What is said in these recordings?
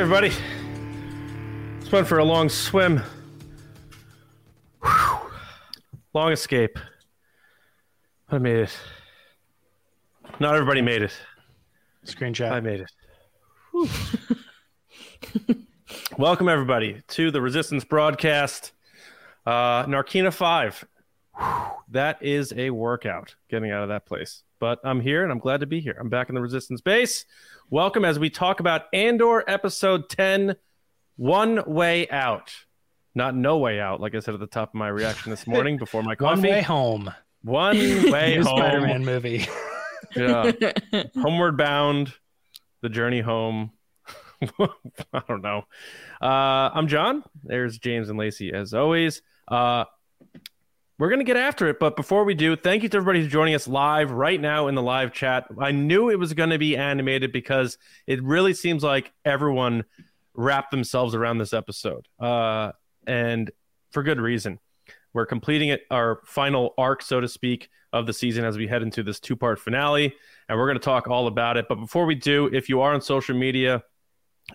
everybody. Just went for a long swim. Whew. Long escape. I made it. Not everybody made it. Screenshot. I made it. Welcome everybody to the Resistance broadcast. Uh, Narkina Five. Whew. That is a workout getting out of that place. But I'm here and I'm glad to be here. I'm back in the Resistance base. Welcome as we talk about Andor episode 10, One Way Out. Not No Way Out, like I said at the top of my reaction this morning before my coffee. One way home. One way home. Spider-Man movie. Yeah. Homeward Bound, The Journey Home. I don't know. Uh, I'm John. There's James and Lacey as always. Uh, we're going to get after it. But before we do, thank you to everybody who's joining us live right now in the live chat. I knew it was going to be animated because it really seems like everyone wrapped themselves around this episode. Uh, and for good reason. We're completing it, our final arc, so to speak, of the season as we head into this two part finale. And we're going to talk all about it. But before we do, if you are on social media,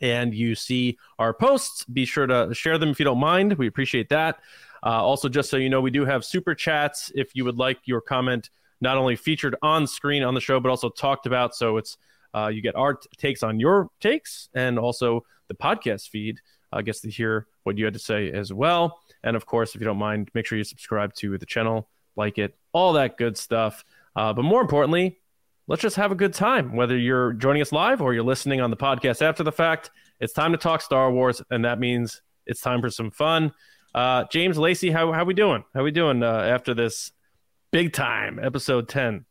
and you see our posts, be sure to share them if you don't mind. We appreciate that. Uh, also, just so you know, we do have super chats if you would like your comment not only featured on screen on the show, but also talked about. So it's uh, you get our t- takes on your takes, and also the podcast feed uh, gets to hear what you had to say as well. And of course, if you don't mind, make sure you subscribe to the channel, like it, all that good stuff. Uh, but more importantly, let's just have a good time. Whether you're joining us live or you're listening on the podcast after the fact, it's time to talk Star Wars, and that means it's time for some fun. Uh, James Lacey, how how we doing? How we doing uh, after this big time episode ten?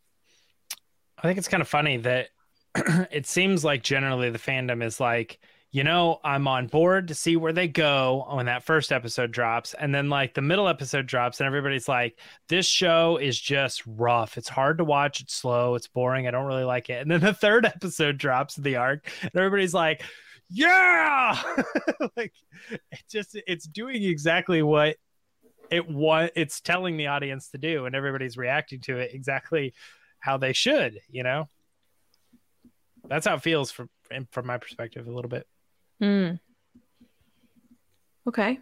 I think it's kind of funny that it seems like generally the fandom is like, you know, I'm on board to see where they go when that first episode drops. And then like the middle episode drops, and everybody's like, this show is just rough. It's hard to watch. It's slow. It's boring. I don't really like it. And then the third episode drops the arc, and everybody's like, yeah. like it just it's doing exactly what it what it's telling the audience to do, and everybody's reacting to it exactly how they should, you know? That's how it feels from from my perspective a little bit. Hmm. Okay.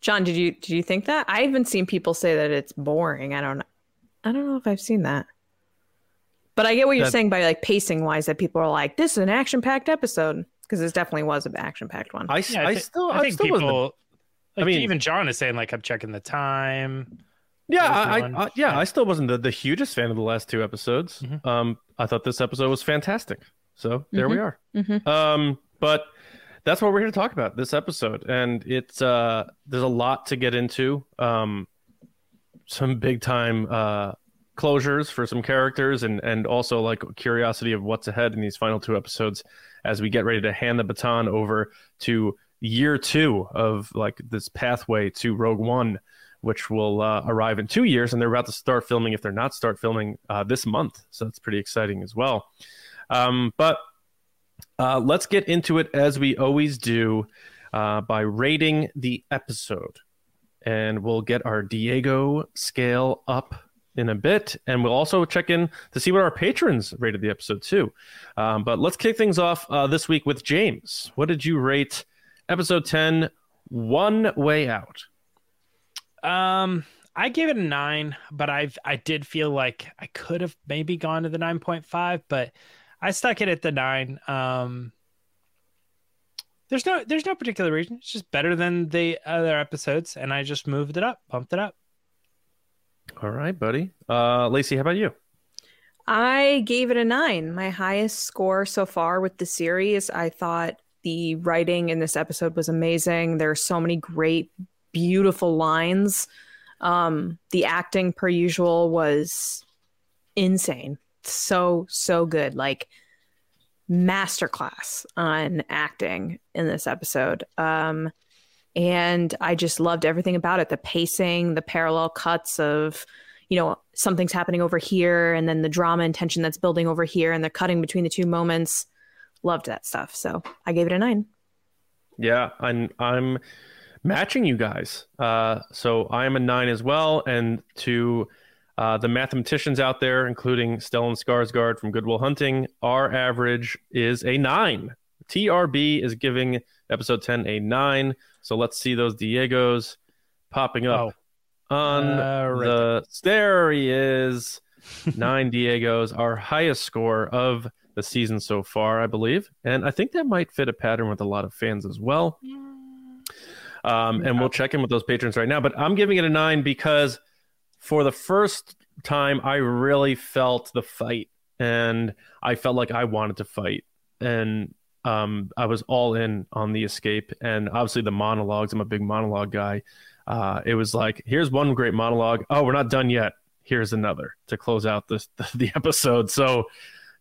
John, did you did you think that? I haven't seen people say that it's boring. I don't know. I don't know if I've seen that. But I get what you're That- saying by like pacing wise that people are like, this is an action packed episode. Because this definitely was an action packed one. I, Yeah, I, thi- still I I think still wasn't- people like I mean- even John is saying like I'm checking the time. Yeah, I. I, I, yeah, I still wasn't the, the hugest fan of the last two episodes. Mhm. Um, I thought this episode was fantastic. So there we are. Mhm. Um, but that's what we're here to talk about this episode, and it's uh, there's a lot to get into. Um, some big time uh closures for some characters, and and also like curiosity of what's ahead in these final two episodes as we get ready to hand the baton over to year two of like this pathway to Rogue One which will uh, arrive in two years, and they're about to start filming. If they're not start filming uh, this month, so that's pretty exciting as well. Um, but uh, let's get into it as we always do uh, by rating the episode, and we'll get our Diego scale up in a bit, and we'll also check in to see what our patrons rated the episode too. Um, but let's kick things off uh, this week with James. What did you rate episode ten? One way out. Um, I gave it a nine, but I've I did feel like I could have maybe gone to the nine point five, but I stuck it at the nine. Um, there's no there's no particular reason. It's just better than the other episodes, and I just moved it up, bumped it up. All right, buddy. Uh, Lacey, how about you? I gave it a nine, my highest score so far with the series. I thought the writing in this episode was amazing. There are so many great, beautiful lines. Um, the acting, per usual, was insane. So, so good. Like, masterclass on acting in this episode. Um, and I just loved everything about it the pacing, the parallel cuts of, you know, something's happening over here, and then the drama and tension that's building over here, and they're cutting between the two moments. Loved that stuff. So I gave it a nine. Yeah, I'm I'm matching you guys. Uh, so I am a nine as well, and to uh, the mathematicians out there, including Stellan Skarsgård from Good Will Hunting, our average is a nine. TRB is giving episode 10 a nine. So let's see those Diegos popping up on Uh, right the. There he is. Nine Diegos, our highest score of the season so far, I believe. And I think that might fit a pattern with a lot of fans as well. Um, and we'll check in with those patrons right now. But I'm giving it a nine because for the first time, I really felt the fight, and I felt like I wanted to fight, and um, I was all in on the escape, and obviously the monologues. I'm a big monologue guy. Uh, it was like, here's one great monologue. Oh, we're not done yet. Here's another to close out this the, episode. So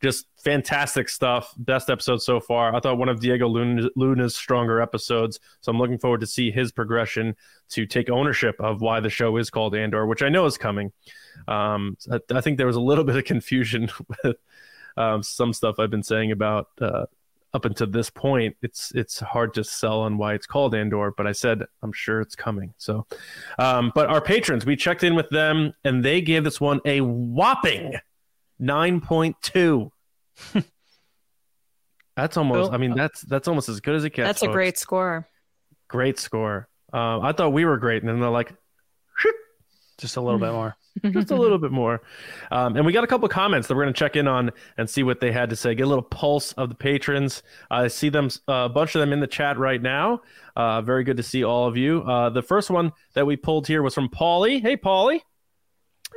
just fantastic stuff. Best episode so far. I thought one of Diego Luna, Luna's stronger episodes. So I'm looking forward to see his progression to take ownership of why the show is called Andor, which I know is coming. Um, I, I think there was a little bit of confusion with um, some stuff I've been saying about uh, up until this point. It's it's hard to sell on why it's called Andor, but I said I'm sure it's coming. So, um, but our patrons, we checked in with them, and they gave this one a whopping nine point two. That's almost. Cool. I mean, that's that's almost as good as it gets. That's a great score. great score. Um, I thought we were great, and then they're like, Just a little bit more. Just a little bit more. Um, and we got a couple comments that we're going to check in on and see what they had to say. Get a little pulse of the patrons. I see them, uh, a bunch of them in the chat right now. Uh, very good to see all of you. Uh, the first one that we pulled here was from Paulie. Hey, Paulie.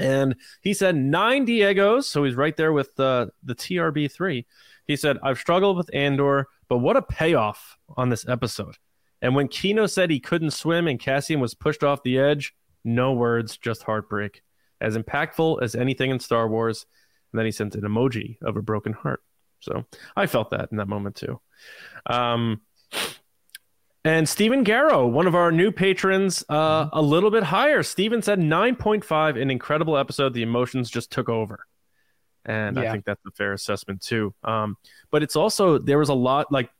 And he said nine Diegos. So he's right there with uh, the TRB3. He said, I've struggled with Andor, but what a payoff on this episode. And when Kino said he couldn't swim and Cassian was pushed off the edge, no words, just heartbreak. As impactful as anything in Star Wars. And then he sent an emoji of a broken heart. So I felt that in that moment too. Um, and Stephen Garrow, one of our new patrons, uh, a little bit higher. Stephen said 9.5, an incredible episode. The emotions just took over. And I think that's a fair assessment too. Um, but it's also, there was a lot like,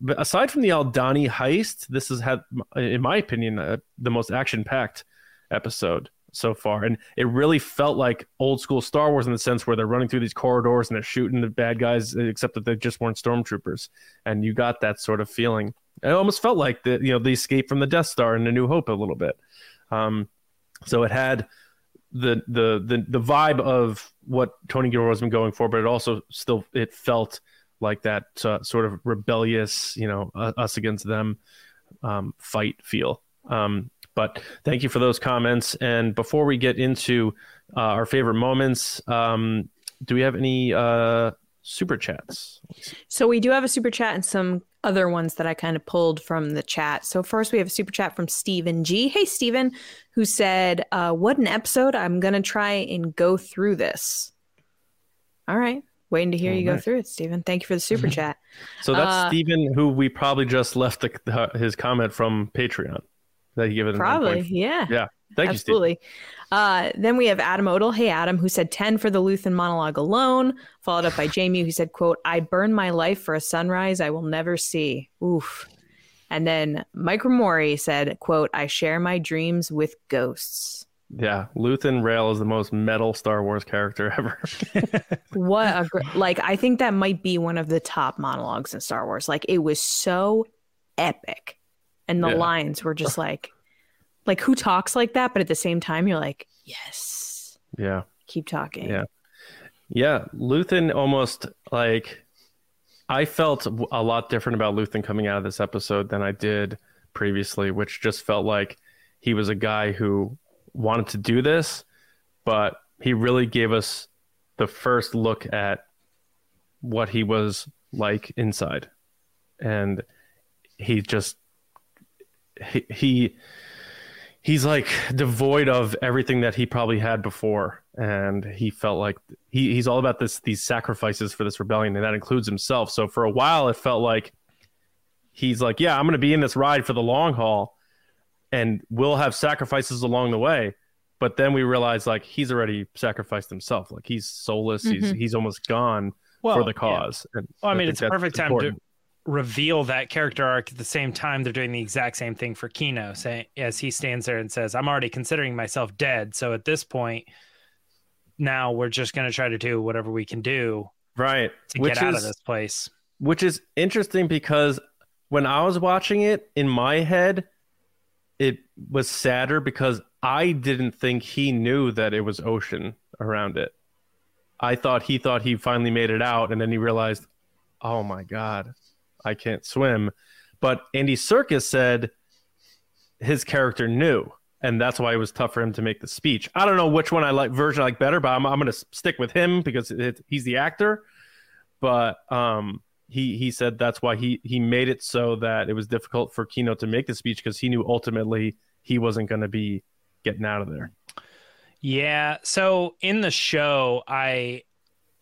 but aside from the Aldhani heist, this has had, in my opinion, uh, the most action packed episode so far. And it really felt like old school Star Wars in the sense where they're running through these corridors and they're shooting the bad guys, except that they just weren't stormtroopers. And you got that sort of feeling. It almost felt like the you know the escape from the Death Star in A New Hope a little bit. Um, so it had the the the the vibe of what Tony Gilroy has been going for, but it also still it felt like that uh, sort of rebellious, you know, uh, us against them um, fight feel. Um, but thank you for those comments. And before we get into uh, our favorite moments, um, do we have any uh, super chats? So we do have a super chat and some other ones that I kind of pulled from the chat. So first we have a super chat from Stephen G. Hey Stephen, who said, uh, "What an episode! I'm gonna try and go through this." All right, waiting to hear All you go through it, Stephen. Thank you for the super chat. So that's Uh, Stephen, who we probably just left the, his comment from Patreon. That he gave it Probably, yeah. Yeah. Thank you, Absolutely. Uh, then we have Adam Odell. Hey, Adam, who said 10 for the Luthen monologue alone, followed up by Jamie, who said, quote, I burn my life for a sunrise I will never see. Oof. And then Mike Mori said, quote, I share my dreams with ghosts. Yeah, Luthen Rael is the most metal Star Wars character ever. What a gr- like I think that might be one of the top monologues in Star Wars. Like it was so epic. And the Yeah. lines were just like like who talks like that, but at the same time you're like, yes, yeah, keep talking. Yeah. yeah. Luthen almost like I felt a lot different about Luthen coming out of this episode than I did previously, which just felt like he was a guy who wanted to do this, but he really gave us the first look at what he was like inside. And he just he, he he's like devoid of everything that he probably had before and he felt like he, he's all about this these sacrifices for this rebellion and that includes himself so for a while it felt like he's like yeah i'm going to be in this ride for the long haul and we'll have sacrifices along the way but then we realize like he's already sacrificed himself like he's soulless he's Mhm. he's almost gone Well, for the yeah. cause and Well, I mean, think it's a perfect time important. to reveal that character arc at the same time they're doing the exact same thing for Kino, saying as he stands there and says, "I'm already considering myself dead." So at this point, now we're just going to try to do whatever we can do right to which get out is of this place. which is interesting because when I was watching it in my head, it was sadder because I didn't think he knew that it was ocean around it. I thought he thought he finally made it out, and then he realized, oh my god, I can't swim. But Andy Serkis said his character knew, and that's why it was tough for him to make the speech. I don't know which one I like version I like better, but I'm I'm gonna stick with him because it, he's the actor. But um, he he said that's why he he made it so that it was difficult for Kino to make the speech because he knew ultimately he wasn't going to be getting out of there. Yeah. So in the show, I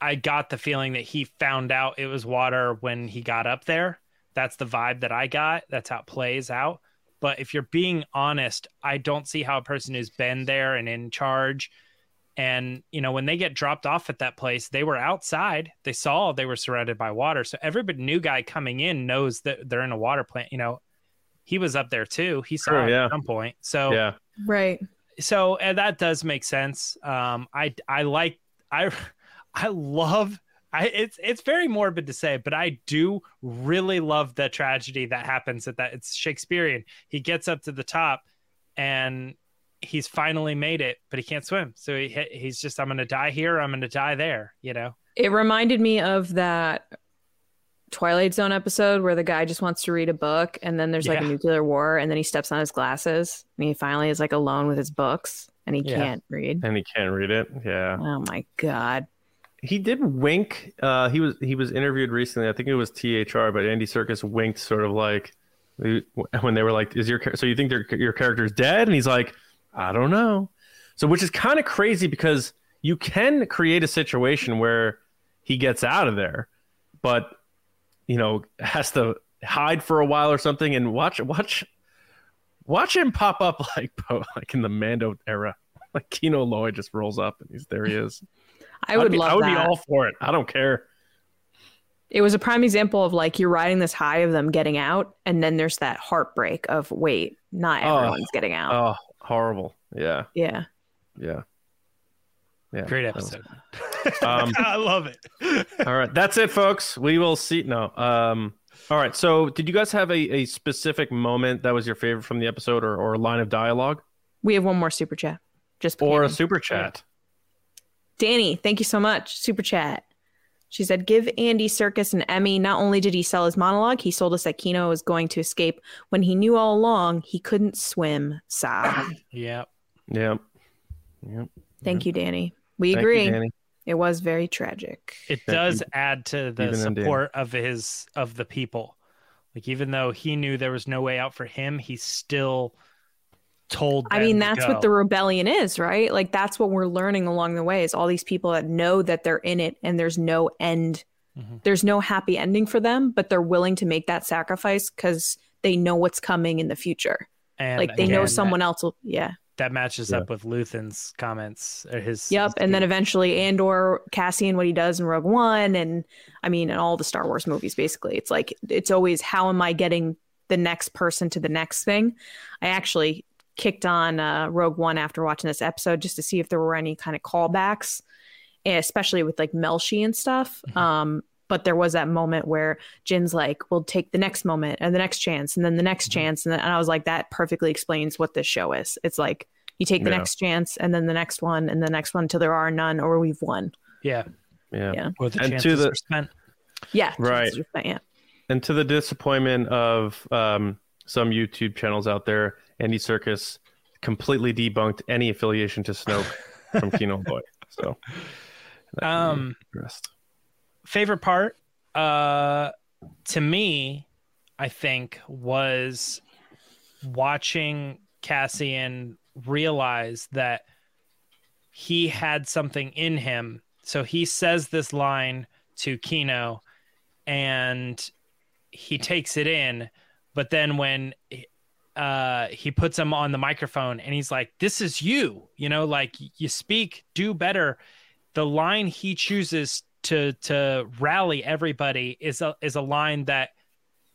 I got the feeling that he found out it was water when he got up there. That's the vibe that I got. That's how it plays out. But if you're being honest, I don't see how a person who's been there and in charge and you know when they get dropped off at that place they were outside they saw they were surrounded by water so everybody new guy coming in knows that they're in a water plant you know he was up there too he saw sure, yeah. at some point so yeah right so and that does make sense um i i like i i love I, it's it's very morbid to say, but I do really love the tragedy that happens at that. It's Shakespearean. He gets up to the top, and he's finally made it, but he can't swim. So he he's just I'm going to die here. I'm going to die there. You know. It reminded me of that Twilight Zone episode where the guy just wants to read a book, and then there's like yeah. a nuclear war, and then he steps on his glasses, and he finally is like alone with his books, and he yeah. can't read. And he can't read it. Yeah. Oh my god he did wink. Uh, he was he was interviewed recently. I think it was THR, but Andy Serkis winked, sort of like when they were like, "Is your so you think your character's dead?" And he's like, "I don't know." So, which is kind of crazy because you can create a situation where he gets out of there, but you know has to hide for a while or something, and watch watch watch him pop up like like in the Mando era. Like Kino Loy just rolls up and he's there. He is. I would be, love. I would that. be all for it. I don't care. It was a prime example of like you're riding this high of them getting out, and then there's that heartbreak of wait, not oh. everyone's oh, getting out. Oh, horrible. Yeah. Yeah. Yeah. Yeah. Great episode. um, I love it. all right. That's it, folks. We will see. No. Um, all right. So, did you guys have a, a specific moment that was your favorite from the episode or, or a line of dialogue? We have one more super chat. Just or a super chat. Danny, thank you so much. Super chat. She said, Give Andy Serkis an Emmy. Not only did he sell his monologue, he sold us that Kino was going to escape when he knew all along he couldn't swim. Sob. yep. Yep. Yep. Thank mm-hmm. you, Danny. We Thank agree. You, it was very tragic. It Thank does you. add to the even support of his of the people. Like even though he knew there was no way out for him, he still told I mean, that's what the rebellion is, right? Like that's what we're learning along the way is all these people that know that they're in it and there's no end. Mm-hmm. There's no happy ending for them, but they're willing to make that sacrifice cuz they know what's coming in the future. And like they again, know someone that, else will yeah. That matches yeah. up with Luthen's comments or his Yep, his and then eventually Andor Cassian what he does in Rogue One and I mean in all the Star Wars movies basically. It's like it's always how am I getting the next person to the next thing. I actually kicked on uh, Rogue One after watching this episode just to see if there were any kind of callbacks, especially with like Melshi and stuff. Mm-hmm. Um, but there was that moment where Jyn's like, "We'll take the next moment and the next chance, and then the next mm-hmm. chance," and, then, and I was like, "That perfectly explains what this show is. It's like you take the yeah. next chance, and then the next one, and the next one until there are none, or we've won." Yeah, yeah. yeah. Or the and chances to the, are spent. Yeah, right. Spent, yeah. And to the disappointment of um, some YouTube channels out there, Andy Serkis completely debunked any affiliation to Snoke from Kino Loy. So, um, favorite part, uh, to me, I think was watching Cassian realize that he had something in him. So he says this line to Kino, and he takes it in. But then when uh he puts him on the microphone and he's like this is you you know like you speak do better. The line he chooses to to rally everybody is a is a line that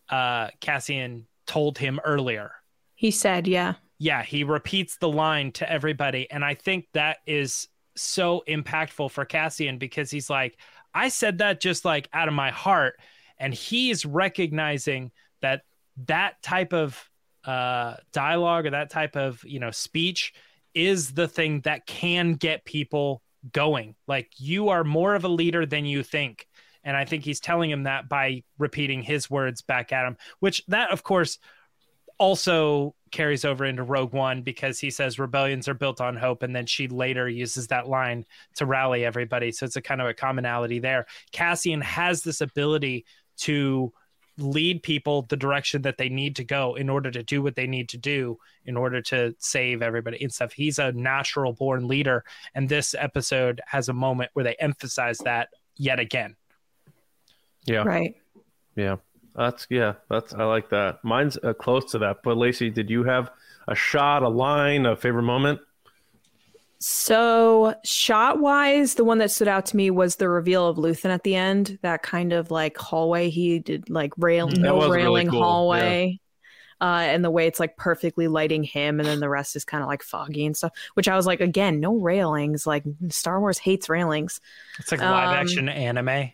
uh Cassian told him earlier. He said yeah. Yeah he repeats the line to everybody. And i think that is so impactful for Cassian because he's like I said that just like out of my heart. And he's recognizing that that type of uh, dialogue or that type of you know speech is the thing that can get people going. Like you are more of a leader than you think. And I think he's telling him that by repeating his words back at him, which that, of course, also carries over into Rogue One because he says rebellions are built on hope. And then she later uses that line to rally everybody. So it's a kind of a commonality there. Cassian has this ability to lead people the direction that they need to go in order to do what they need to do in order to save everybody and stuff. He's a natural born leader. And this episode has a moment where they emphasize that yet again. Yeah. Right. Yeah. That's yeah. That's I like that. Mine's uh, close to that. But Lacey, did you have a shot, a line, a favorite moment? So, shot wise, the one that stood out to me was the reveal of Luthen at the end. That kind of like hallway he did, like rail, That no was really railing cool, hallway. Uh, and the way it's like perfectly lighting him, and then the rest is kind of like foggy and stuff. Which I was like, again, no railings. Like Star Wars hates railings. It's like live Um, action anime.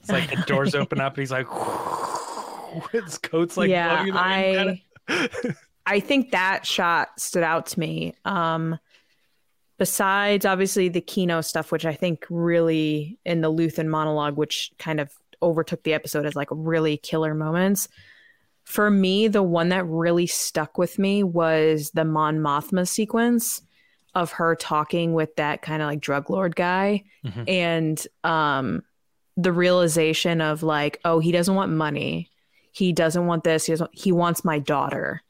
It's like the doors open up and he's like, his coat's like, yeah, blowing in the wind I. I think that shot stood out to me. Um, besides obviously the Kino stuff, which I think really in the Luthen monologue, which kind of overtook the episode as like really killer moments. For me, the one that really stuck with me was the Mon Mothma sequence of her talking with that kind of like drug lord guy Mhm. and um the realization of like oh he doesn't want money he doesn't want this he doesn't he wants my daughter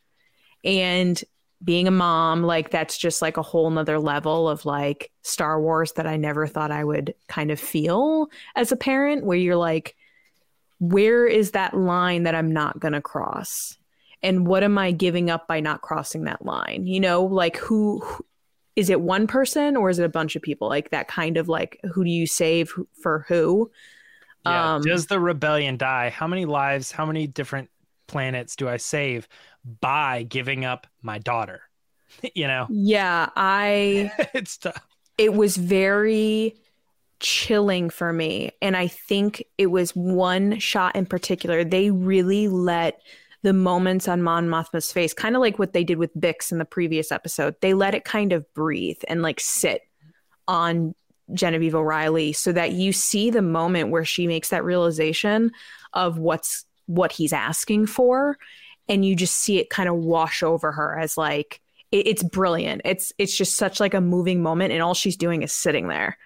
and being a mom like that's just like a whole nother level of like star wars that i never thought i would kind of feel as a parent where you're like where is that line that i'm not going to cross and what am i giving up by not crossing that line you know like who, who is it one person or is it a bunch of people like that kind of like who do you save for who Yeah. Um, Does the rebellion die? How many lives, how many different planets do I save by giving up my daughter? you know, yeah i it's tough. it was very chilling for me. And I think it was one shot in particular. They really let the moments on Mon Mothma's face, kind of like what they did with Bix in the previous episode, they let it kind of breathe and like sit on Genevieve O'Reilly so that you see the moment where she makes that realization of what's what he's asking for and you just see it kind of wash over her as like it, it's brilliant it's it's just such like a moving moment and all she's doing is sitting there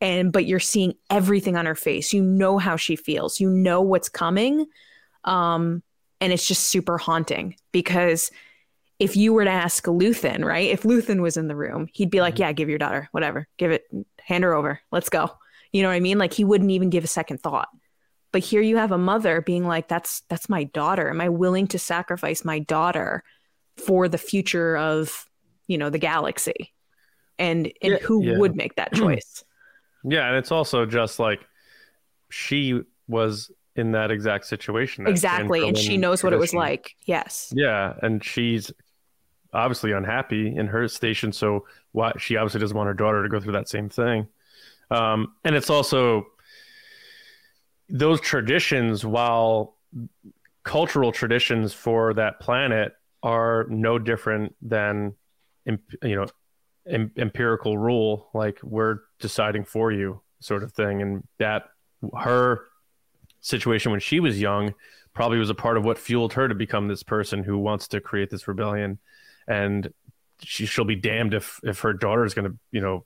and but you're seeing everything on her face you know how she feels you know what's coming um and it's just super haunting because if you were to ask Luthen, right? If Luthen was in the room, he'd be like, Mhm. "Yeah, give your daughter, whatever. Give it, hand her over. Let's go." You know what I mean? Like he wouldn't even give a second thought. But here you have a mother being like, "That's that's my daughter. Am I willing to sacrifice my daughter for the future of, you know, the galaxy?" And and Yeah, who yeah. would make that choice? Yeah, and it's also just like she was in that exact situation. that exactly. And she knows what it was like. Yes. Yeah, and she's obviously unhappy in her station, so why she obviously doesn't want her daughter to go through that same thing. Um, and it's also those traditions, while cultural traditions for that planet are no different than you know em- empirical rule, like we're deciding for you, sort of thing, and that her situation when she was young probably was a part of what fueled her to become this person who wants to create this rebellion. And she, she'll be damned if if her daughter is going to you know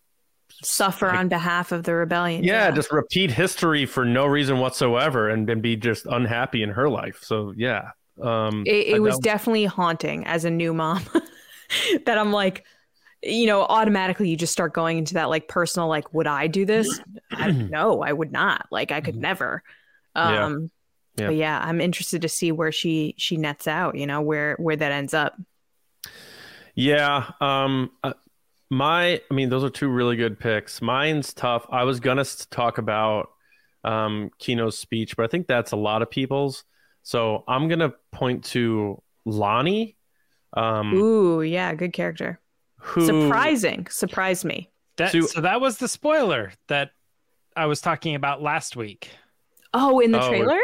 Suffer Like- on behalf of the rebellion. yeah, just repeat history for no reason whatsoever and then be just unhappy in her life so yeah um it, it was definitely haunting as a new mom that i'm like you know automatically you just start going into that like personal like would i do this I, no i would not like i could never Yeah. um Yeah. but yeah i'm interested to see where she she nets out you know where where that ends up Yeah. Um, uh, my, I mean, those are two really good picks. Mine's tough. I was gonna talk about um, Kino's speech, but I think that's a lot of people's. So I'm gonna point to Lonnie, um, ooh yeah good character who surprising surprised me That, So- so that was the spoiler that I was talking about last week. oh in the Oh, trailer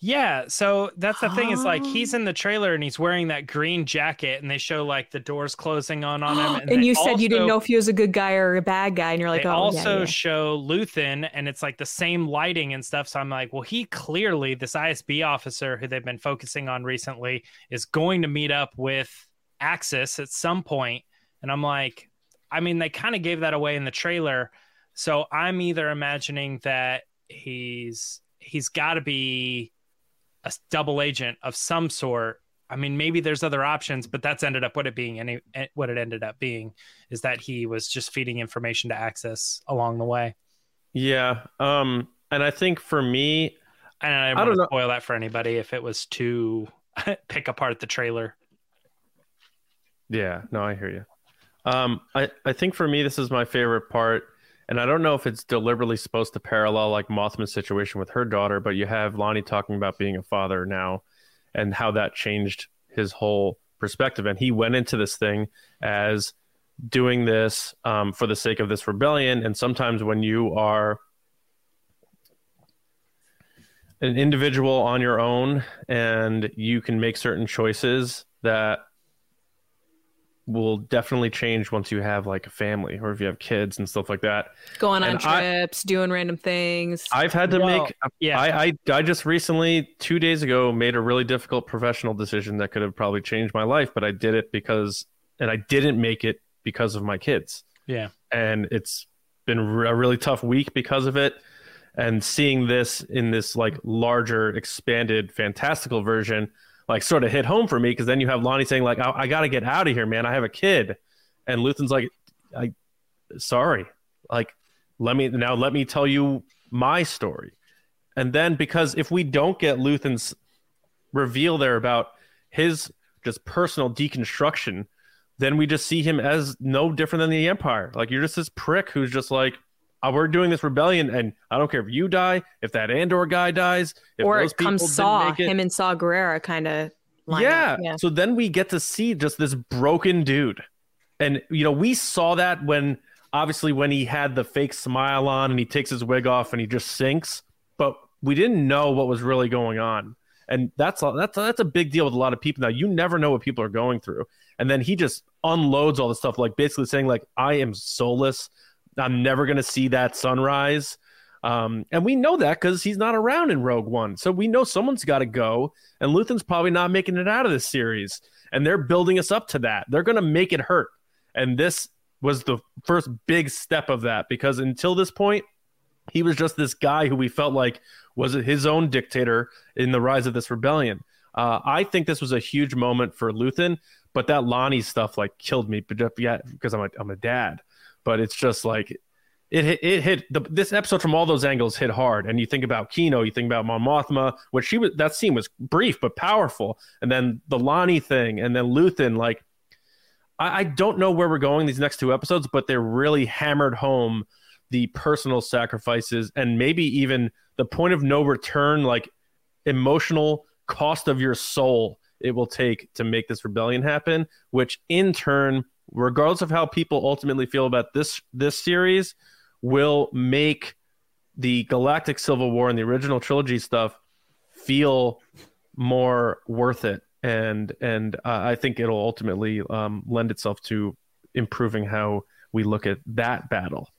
Yeah, so that's the thing is like he's Oh. in the trailer and he's wearing that green jacket and they show like the doors closing on on him and, they you said you didn't know if he was a good guy or a bad guy, and you're like, oh, also yeah, yeah. show Luthen and it's like the same lighting and stuff. So I'm like, well, he clearly, this ISB officer who they've been focusing on recently, is going to meet up with Axis at some point. And I'm like, I mean, they kind of gave that away in the trailer. So I'm either imagining that he's he's got to be a double agent of some sort. I mean, maybe there's other options, but that's ended up what it being. Any eh, what it ended up being is that he was just feeding information to Axis along the way. Yeah. Um, and I think for me, And I don't I don't know. spoil that for anybody if it was to pick apart the trailer. Yeah, no, I hear you. Um, I, I think for me, this is my favorite part. And I don't know if it's deliberately supposed to parallel like Mothma's situation with her daughter, but you have Lonnie talking about being a father now and how that changed his whole perspective. And he went into this thing as doing this um, for the sake of this rebellion. And sometimes when you are an individual on your own and you can make certain choices that will definitely change once you have like a family or if you have kids and stuff like that. going on and I- trips, doing random things. I've had to Well, make Yeah, I, I I just recently two days ago made a really difficult professional decision that could have probably changed my life, but I did it because and I didn't make it because of my kids. yeah, And it's been a really tough week because of it. And seeing this in this like larger, expanded, fantastical version, like sort of hit home for me because then you have Lonnie saying like, "I, I got to get out of here, man. I have a kid," and Luthen's like, "I, sorry, like, let me now let me tell you my story." And then because if we don't get Luthen's reveal there about his just personal deconstruction, then we just see him as no different than the Empire. Like you're just this prick who's just like, oh, we're doing this rebellion, and I don't care if you die, if that Andor guy dies, or those it comes Saw, it. him and Saw Gerrera kind of. Yeah. So then we get to see just this broken dude. And you know, we saw that when obviously when he had the fake smile on and he takes his wig off and he just sinks, but we didn't know what was really going on. And that's a, that's a, that's a big deal with a lot of people now. You never know what people are going through. And then he just unloads all the stuff like basically saying like I am soulless. I'm never going to see that sunrise. Um, and we know that because he's not around in Rogue One. So we know someone's got to go, and Luthen's probably not making it out of this series. And they're building us up to that. They're going to make it hurt. And this was the first big step of that because until this point, he was just this guy who we felt like was his own dictator in the rise of this rebellion. Uh, I think this was a huge moment for Luthen, but that Lonnie stuff like killed me. But yeah, because I'm a I'm a dad. But it's just like it hit, it hit the, this episode from all those angles hit hard. And you think about Kino, you think about Mon Mothma, which she was that scene was brief but powerful, and then the Lonnie thing, and then Luthen. Like, I, I don't know where we're going these next two episodes, but they're really hammered home the personal sacrifices and maybe even the point of no return, like emotional cost of your soul it will take to make this rebellion happen, which in turn, regardless of how people ultimately feel about this this series, will make the Galactic Civil War and the original trilogy stuff feel more worth it. And and uh, I think it'll ultimately um, lend itself to improving how we look at that battle.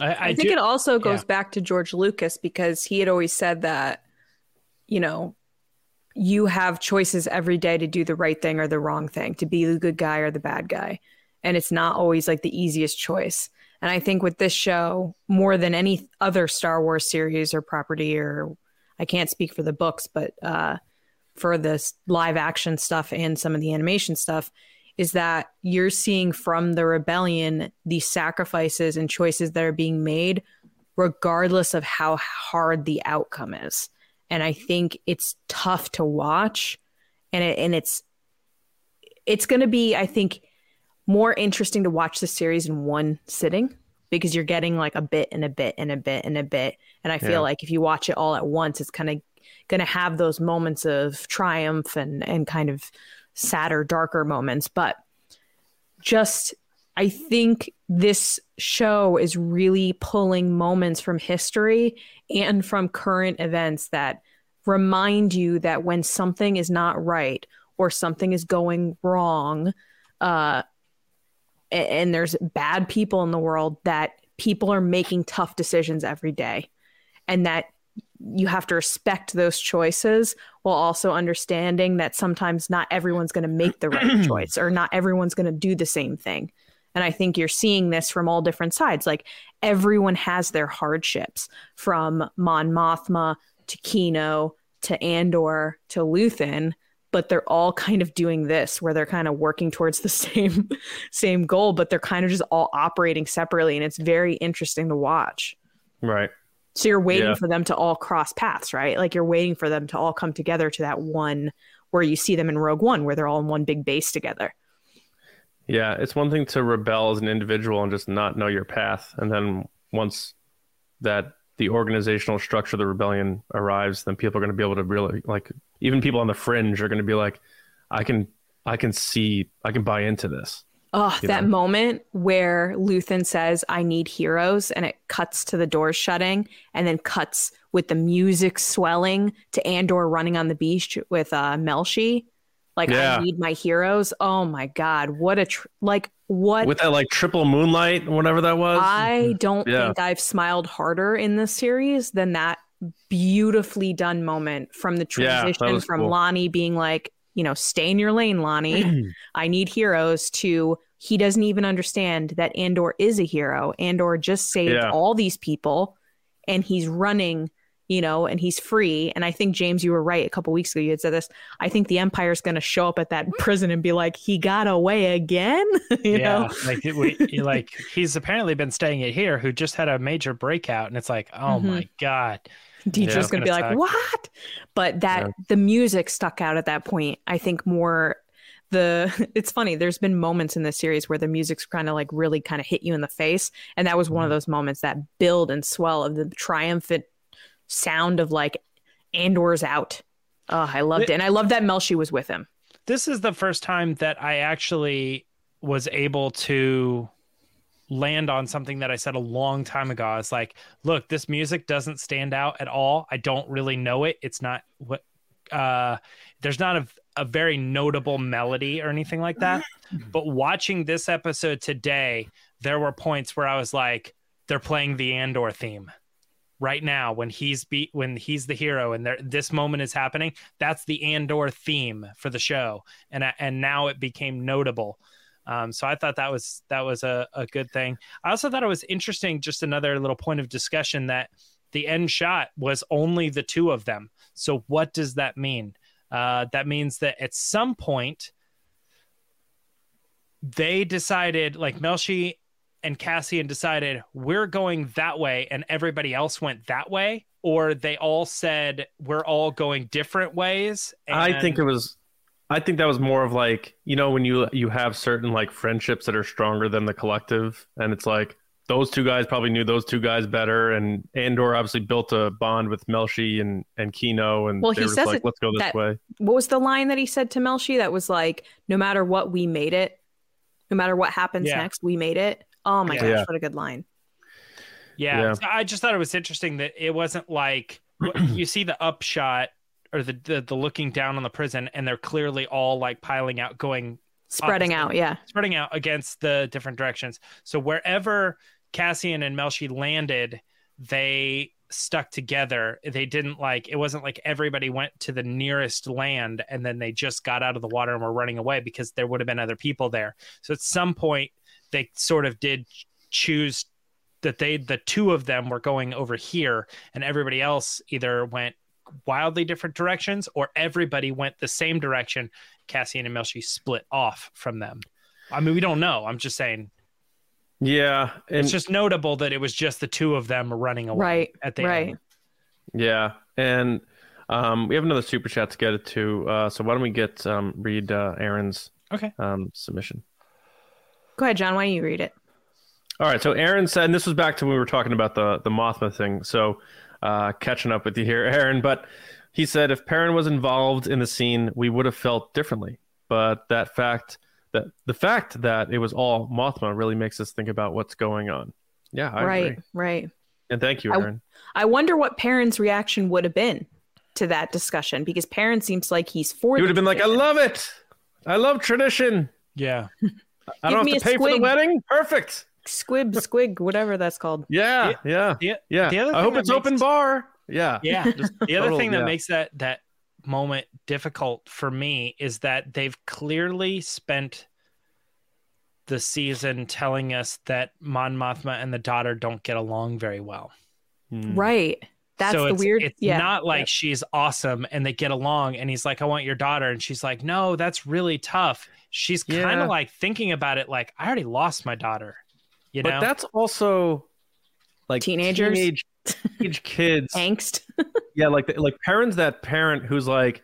I, I, I, think do, it also goes yeah. back to George Lucas because he had always said that, you know, you have choices every day to do the right thing or the wrong thing, to be the good guy or the bad guy. And it's not always like the easiest choice. And I think with this show, more than any other Star Wars series or property, or I can't speak for the books, but uh, for this live action stuff and some of the animation stuff, is that you're seeing from the rebellion the sacrifices and choices that are being made, regardless of how hard the outcome is. And I think it's tough to watch, and it, and it's it's going to be, I think, more interesting to watch the series in one sitting because you're getting like a bit and a bit and a bit and a bit. And I feel Yeah. like if you watch it all at once, it's kind of going to have those moments of triumph and and kind of sadder, darker moments. But just, I think this show is really pulling moments from history and from current events that remind you that when something is not right or something is going wrong, uh, and there's bad people in the world, that people are making tough decisions every day, and that you have to respect those choices while also understanding that sometimes not everyone's going to make the right choice or not everyone's going to do the same thing. And I think you're seeing this from all different sides. Like everyone has their hardships from Mon Mothma to Kino to Andor to Luthen, but they're all kind of doing this where they're kind of working towards the same same goal, but they're kind of just all operating separately and it's very interesting to watch. Right. So you're waiting Yeah. for them to all cross paths, right? Like you're waiting for them to all come together to that one where you see them in Rogue One, where they're all in one big base together. Yeah, it's one thing to rebel as an individual and just not know your path, and then once that the organizational structure of the rebellion arrives, then people are going to be able to really like even people on the fringe are going to be like, I can I can see I can buy into this. Oh, You that know? moment where Luthen says, I need heroes, and it cuts to the doors shutting and then cuts with the music swelling to Andor running on the beach with uh, Melshi. Like, Yeah. I need my heroes. Oh my God. What a, tr- like, what? With that like triple moonlight, whatever that was. I mm-hmm. don't Yeah. think I've smiled harder in this series than that beautifully done moment from the transition was from cool. Lonnie being like, you know, stay in your lane, Lonnie. I need heroes to he doesn't even understand that Andor is a hero. Andor just saved Yeah. all these people and he's running, you know, and he's free. And I think James, you were right a couple weeks ago. You had said this. I think the Empire's going to show up at that prison and be like, he got away again. you yeah, know, like we, like he's apparently been staying at here, who just had a major breakout, and it's like, oh Mhm. my god, teacher's Yeah. going to be Gonna like, suck. what? But that Yeah. the music stuck out at that point. I think more the it's funny there's been moments in this series where the music's kind of like really kind of hit you in the face and that was one of Mm-hmm. those moments that build and swell of the triumphant sound of like andor's out oh i loved it and i loved that melshi was with him this is the first time that I actually was able to land on something that I said a long time ago. It's like, look, this music doesn't stand out at all. I don't really know it. It's not what uh there's not a, a very notable melody or anything like that. But watching this episode today, there were points where I was like, they're playing the Andor theme right now when he's be when he's the hero and this moment is happening. That's the Andor theme for the show, and I- and now it became notable. Um, so I thought that was that was a, a good thing. I also thought it was interesting. Just another little point of discussion that the end shot was only the two of them. So what does that mean? Uh, that means that at some point they decided, like Melshi and Cassian decided, we're going that way, and everybody else went that way, or they all said we're all going different ways. I think it was I think that was more of like, you know, when you you have certain like friendships that are stronger than the collective and it's like those two guys probably knew those two guys better and Andor obviously built a bond with Melshi and and Kino and Well, they he were says like it- let's go this that- way. what was the line that he said to melshi that was like no matter what we made it no matter what happens Yeah. next we made it oh my Yeah. gosh what a good line Yeah. Yeah. So I just thought it was interesting that it wasn't like you see the upshot or the, the the looking down on the prison and they're clearly all like piling out going spreading Opposite. out yeah spreading out against the different directions. So wherever Cassian and Melshi landed, they stuck together. They didn't like it wasn't like everybody went to the nearest land and then they just got out of the water and were running away because there would have been other people there. So at some point they sort of did choose that they the two of them were going over here and everybody else either went wildly different directions or everybody went the same direction. Cassian and Melshi split off from them. I mean, we don't know. I'm just saying Yeah, and it's just notable that it was just the two of them running away right at the right end. yeah, and um, we have another super chat to get it to. Uh, so why don't we get um, read uh, Aaron's Okay. um, submission? Go ahead john why don't you read it All right. So Aaron said, and this was back to when we were talking about the the Mothma thing. So uh, catching up with you here, Aaron. But he said if Perrin was involved in the scene, we would have felt differently. But that fact that the fact that it was all Mothma really makes us think about what's going on. Yeah, I right agree. right And thank you, Aaron. I wonder what Perrin's reaction would have been. to that discussion because Perrin seems like he's for. He would have been like, "I love it. I love tradition. Yeah. I Give don't me have to a pay for the wedding. Perfect. squib, squig, whatever that's called. Yeah, yeah, The, yeah. the other I hope that it's open bar. Yeah, Yeah. Just the other total- thing that yeah. makes that that moment difficult for me is that they've clearly spent the season telling us that Mon Mothma and the daughter don't get along very well. Hmm. Right. That's so the it's, weird. It's yeah. not like yeah. she's awesome and they get along, and he's like, "I want your daughter," and she's like, "No, that's really tough." She's kind of like thinking about it, like, "I already lost my daughter," you know, But know. that's also like Teenagers? teenage, teenage kids. angst. yeah, like the, like parents that parent who's like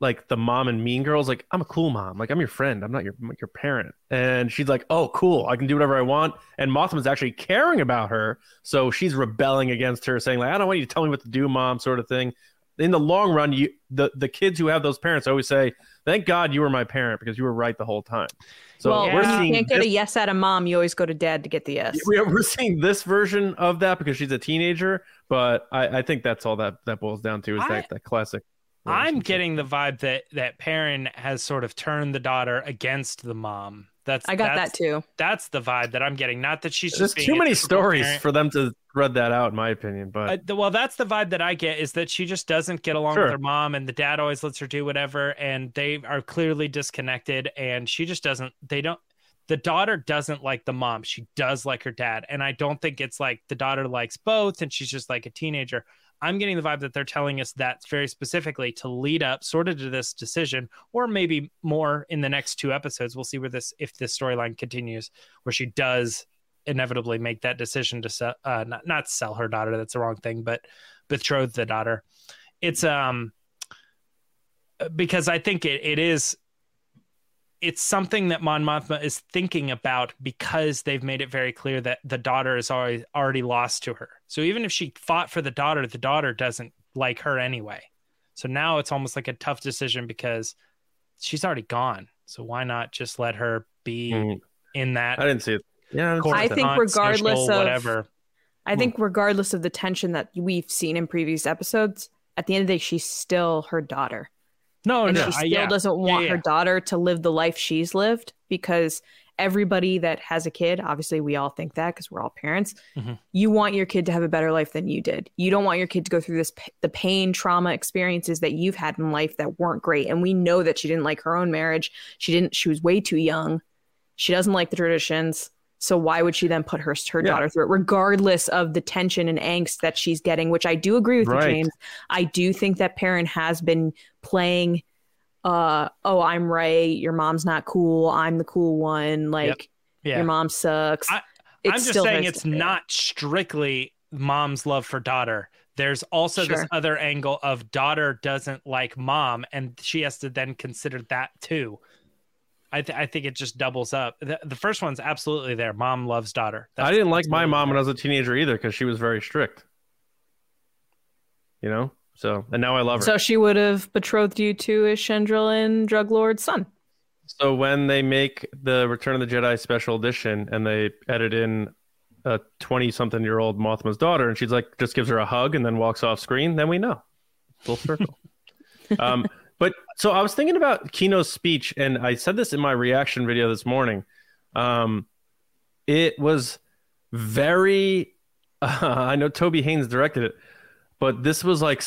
like the mom and Mean Girls. Like I'm a cool mom. Like I'm your friend. I'm not your your parent. And she's like, oh, cool. I can do whatever I want. And Mothma's actually caring about her, so she's rebelling against her, saying like, I don't want you to tell me what to do, mom, sort of thing. In the long run, you the the kids who have those parents always say, "Thank God you were my parent because you were right the whole time." So well, we're when you can't get this- a yes out of mom, you always go to dad to get the yes. we're, we're seeing this version of that because she's a teenager, but I, I think that's all that that boils down to is I- that, that classic. I'm getting the vibe that that Perrin has sort of turned the daughter against the mom. That's I got that's, that too. That's the vibe that I'm getting. Not that she's There's just being too many stories parent. for them to thread that out, in my opinion. But Uh, the, well, that's the vibe that I get is that she just doesn't get along Sure. with her mom, and the dad always lets her do whatever, and they are clearly disconnected, and she just doesn't. They don't. The daughter doesn't like the mom. She does like her dad, and I don't think it's like the daughter likes both, and she's just like a teenager. I'm getting the vibe that they're telling us that very specifically to lead up sort of to this decision, or maybe more in the next two episodes. We'll see where this if this storyline continues, where she does inevitably make that decision to sell, uh, not not sell her daughter. That's the wrong thing, but betroth the daughter. It's um because I think it, it is it's something that Mon Mothma is thinking about because they've made it very clear that the daughter is already already lost to her. So even if she fought for the daughter, the daughter doesn't like her anyway. So now it's almost like a tough decision because she's already gone. So why not just let her be Mm, in that I didn't see it. Yeah, I, didn't see I that. think regardless social, of- whatever. I think regardless of the tension that we've seen in previous episodes, at the end of the day, she's still her daughter. No, and no, she I- still yeah. doesn't want yeah. her daughter to live the life she's lived because everybody that has a kid, obviously we all think that because we're all parents, Mhm. you want your kid to have a better life than you did. You don't want your kid to go through this the pain, trauma experiences that you've had in life that weren't great. And we know that she didn't like her own marriage. She didn't she was way too young. She doesn't like the traditions. So why would she then put her her Yeah. daughter through it, regardless of the tension and angst that she's getting? Which I do agree with Right. you, James. I do think that parent has been playing uh oh i'm right your mom's not cool i'm the cool one like Yeah. your mom sucks I- It's I'm just saying it's st- not strictly mom's love for daughter. There's also this other angle of daughter doesn't like mom, and she has to then consider that too. I, th- I think it just doubles up. The, the first one's absolutely there. Mom loves daughter. I didn't like my absolutely mom when I was a teenager either because she was very strict. You know, so and now I love her. so she would have betrothed you to Ishendril and drug lord's son So when they make the Return of the Jedi special edition and they edit in a 20 something year old Mothma's daughter and she's like just gives her a hug and then walks off screen, then we know. Full circle. um, but so I was thinking about Kino's speech and I said this in my reaction video this morning. Um, it was very uh, I know Toby Haynes directed it, but this was like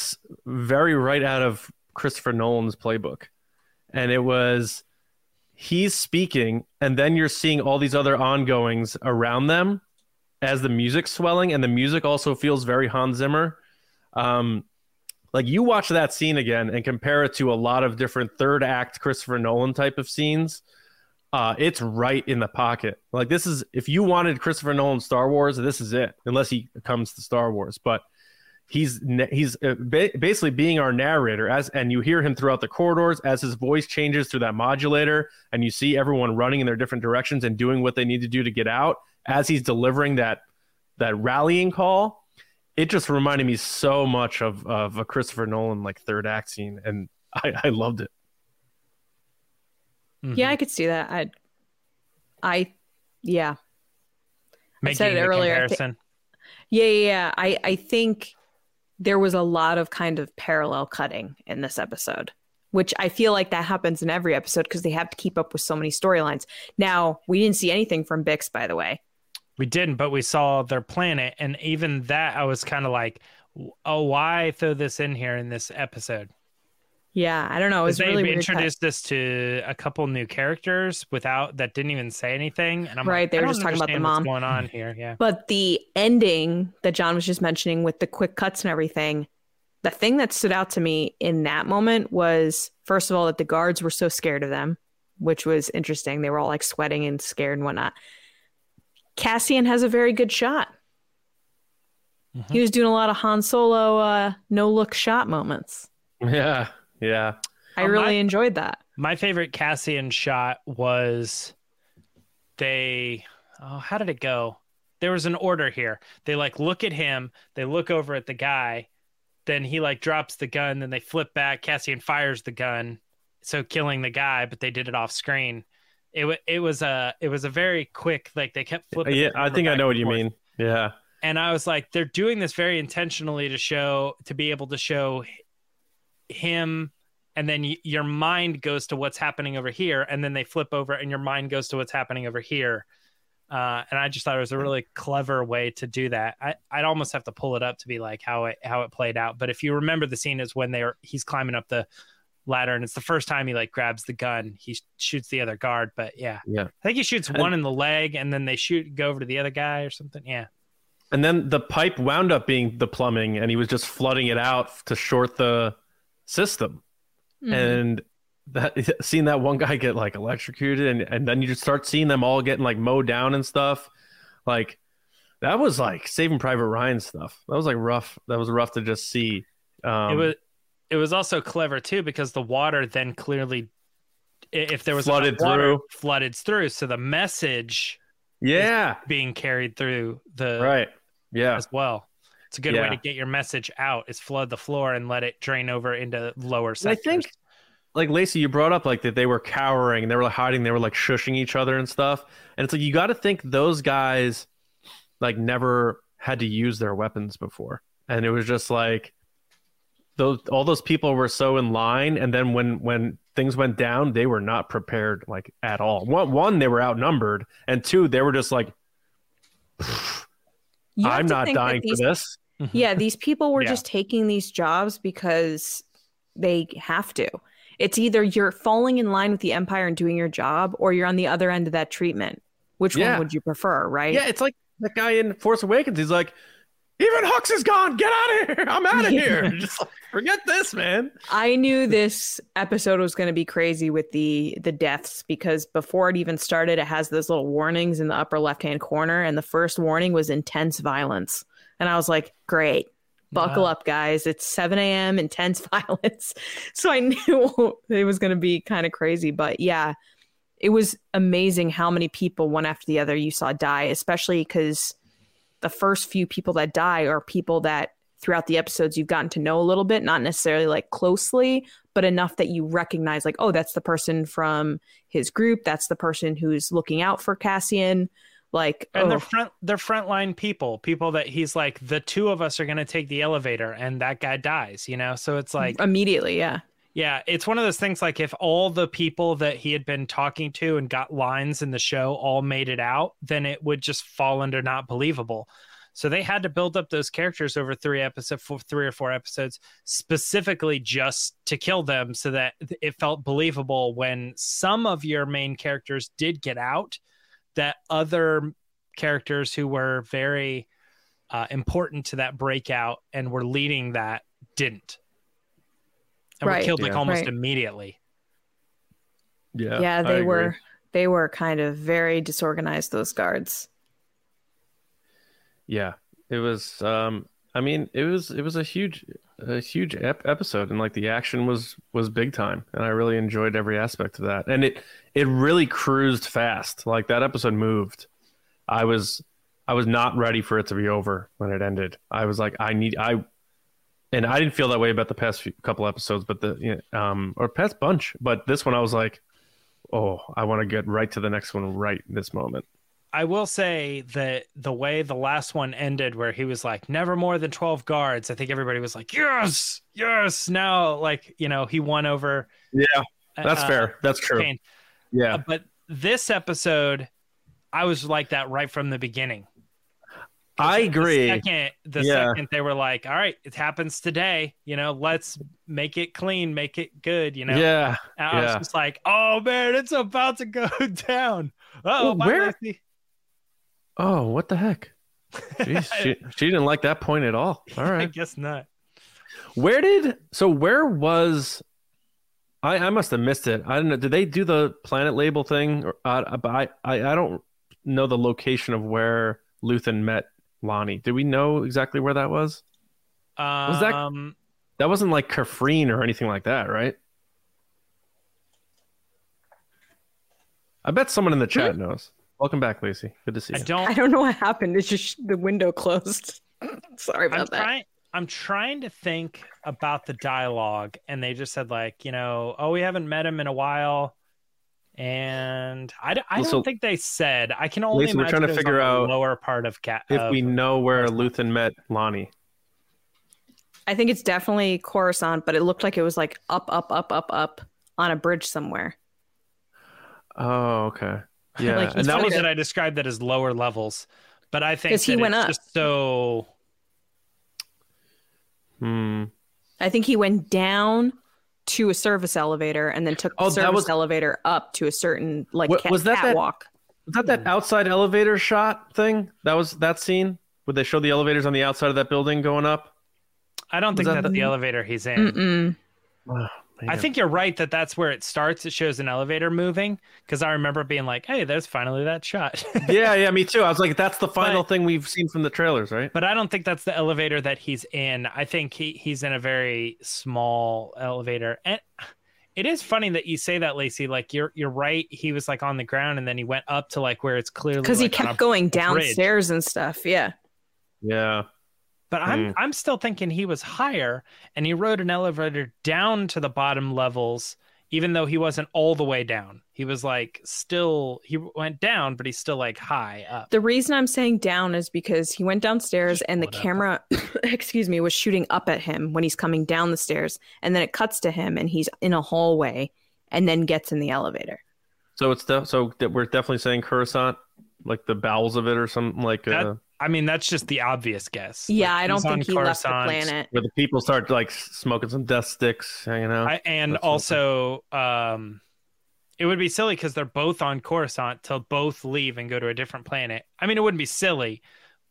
very right out of Christopher Nolan's playbook. And it was he's speaking and then you're seeing all these other ongoings around them as the music's swelling and the music also feels very Hans Zimmer. Um, like you watch that scene again and compare it to a lot of different third act Christopher Nolan type of scenes. Uh, it's right in the pocket. Like this is if you wanted Christopher Nolan Star Wars, this is it. Unless he comes to Star Wars, but he's he's uh, basically being our narrator as and you hear him throughout the corridors as his voice changes through that modulator and you see everyone running in their different directions and doing what they need to do to get out as he's delivering that that rallying call it just reminded me so much of of a Christopher Nolan like third act scene and I, I loved it Mhm. yeah i could see that i i yeah Making said it earlier, Comparison. yeah yeah, yeah. i i think there was a lot of kind of parallel cutting in this episode, which I feel like that happens in every episode because they have to keep up with so many storylines. Now, we didn't see anything from Bix, by the way. We didn't, but we saw their planet, and even that, I was kind of like, "Oh, why throw this in here in this episode?" Yeah, I don't know. It was they really weird. introduced this to a couple new characters without that didn't even say anything, and I'm Right, like, they I were just talking about the understand what's mom. going on here. Yeah, But the ending that John was just mentioning with the quick cuts and everything, the thing that stood out to me in that moment was first of all that the guards were so scared of them, which was interesting. They were all like sweating and scared and whatnot. Cassian has a very good shot. Mhm. He was doing a lot of Han Solo uh, no look shot moments. Yeah, yeah. I Oh, really my- enjoyed that. my favorite Cassian shot was they. Oh, how did it go? There was an order here. They like look at him. They look over at the guy. Then he like drops the gun. Then they flip back. Cassian fires the gun, so killing the guy. But they did it off screen. It wa it was a it was a very quick like they kept flipping. Yeah, I think I know what and you forth. mean. Yeah. and I was like, they're doing this very intentionally to show, to be able to show him, and then y- your mind goes to what's happening over here, and then they flip over, and your mind goes to what's happening over here. Uh, and I just thought it was a really clever way to do that. I, I'd almost have to pull it up to be like how it how it played out. But if you remember the scene is when they're he's climbing up the ladder, and it's the first time he like grabs the gun. He shoots the other guard, but yeah, Yeah. I think he shoots one in the leg, and then they shoot go over to the other guy or something. Yeah. And then the pipe wound up being the plumbing, and he was just flooding it out to short the system. Mhm. And that seeing that one guy get like electrocuted, and and then you just start seeing them all getting like mowed down and stuff. Like that was like Saving Private Ryan stuff. That was like rough. That was rough to just see. Um, it was it was also clever too because the water then clearly if there was Flooded water, through. flooded through so the message yeah, being carried through the right. Yeah, as well it's a good way to get your message out is flood the floor and let it drain over into lower And I think like Lacey, you brought up like that they were cowering and they were like hiding, they were like shushing each other and stuff. And it's like you got to think those guys like never had to use their weapons before, and it was just like those all those people were so in line, and then when when things went down, they were not prepared like at all. One one they were outnumbered, and two they were just like I'm not dying these for this. Mm-hmm. yeah, these people were Yeah. just taking these jobs because they have to. It's either you're falling in line with the empire and doing your job, or you're on the other end of that treatment. Which Yeah. one would you prefer, right? Yeah, it's like that guy in Force Awakens. He's like, even Hux is gone. Get out of here. I'm out of here. Just like, forget this, man. I knew this episode was going to be crazy with the the deaths because before it even started, it has those little warnings in the upper left hand corner, and the first warning was intense violence, and I was like, great. Buckle Wow. up, guys. It's 7 a.m. intense violence. So I knew it was going to be kind of crazy. But yeah, it was amazing how many people, one after the other, you saw die, especially because the first few people that die are people that throughout the episodes you've gotten to know a little bit, not necessarily like closely, but enough that you recognize, like, oh, that's the person from his group. That's the person who's looking out for Cassian. Like, and oh, they're front they're frontline people people that he's like the two of us are going to take the elevator and that guy dies you know so it's like immediately, yeah. Yeah, it's one of those things like if all the people that he had been talking to and got lines in the show all made it out, then it would just fall under not believable. So they had to build up those characters over three episodes, for three or four episodes, specifically just to kill them, so that it felt believable when some of your main characters did get out, that other characters who were very uh, important to that breakout and were leading that didn't and Right. were killed like almost Right. immediately. Yeah, yeah, I they agree. were they were kind of very disorganized, those guards. Yeah, it was. Um, I mean, it was it was a huge a huge ep- episode, and like the action was was big time, and I really enjoyed every aspect of that. And it it really cruised fast. Like that episode moved. I was I was not ready for it to be over when it ended. I was like, I need I. And I didn't feel that way about the past few, couple episodes, but the you know, um or past bunch, but this one I was like, oh, I want to get right to the next one right this moment. I will say that the way the last one ended, where he was like, never more than 12 guards, I think everybody was like, yes, yes. Now, like, you know, he won over. Yeah, that's uh, fair. That's true. Kane. Yeah. Uh, but this episode, I was like that right from the beginning. I agree. The second, the Yeah. second they were like, all right, it happens today. You know, let's make it clean, make it good. You know, Yeah. And I was just like, oh man, it's about to go down. Oh, where- Lacey. Oh, what the heck? Jeez, she, she didn't like that point at all. All I guess not. Where did so where was I I must have missed it. I don't know. Did they do the planet label thing? Or, uh, but I, I I don't know the location of where Luthen met Lonni. Do we know exactly where that was? Um, that- That wasn't like Kafrene or anything like that, right? I bet someone in the chat knows. Welcome back, Lacey. Good to see I you. I don't. don't know what happened. It's just the window closed. Sorry I'm about that. trying. I'm trying to think about the dialogue, and they just said like, you know, oh, we haven't met him in a while, and I Well, don't so- think they said. I can only Lacey, we're trying to figure on the out lower part of cat. If of- we know where Luthen met Lonni. I think it's definitely Coruscant, but it looked like it was like up, up, up, up, up on a bridge somewhere. Oh, okay. Yeah. Like, and he's that was that I described that as lower levels, but I think 'Cause he went up. just so hmm. I think he went down to a service elevator and then took the Oh, service was- elevator up to a certain like What- cat, was that that- catwalk. Was that that outside elevator shot thing? That was that scene? Would they show the elevators on the outside of that building going up? I don't Was think that that's the- the elevator he's in. Mm-mm. I think you're right that that's where it starts. It shows an elevator moving because I remember being like, "Hey, there's finally that shot." yeah, yeah, me too. I was like, that's the final But- thing we've seen from the trailers, right? but I don't think that's the elevator that he's in. I think he he's in a very small elevator. And it is funny that you say that, Lacey. Like you're you're right. He was like on the ground and then he went up to like where it's clearly Because he like, on kept going bridge. downstairs and stuff. Yeah. Yeah. But I'm Mm. I'm still thinking he was higher and he rode an elevator down to the bottom levels, even though he wasn't all the way down. He was like still he went down, but he's still like high up. The reason I'm saying down is because he went downstairs and the pull it up. camera, excuse me, was shooting up at him when he's coming down the stairs. And then it cuts to him and he's in a hallway and then gets in the elevator. So it's de- so that we're definitely saying Coruscant, like the bowels of it or something like That- uh, I mean, that's just the obvious guess. Yeah, Like, I don't he's on think he left the planet. where the people start like smoking some death sticks, hanging out. I, and That's also, um, it would be silly because they're both on Coruscant till both leave and go to a different planet. I mean, it wouldn't be silly,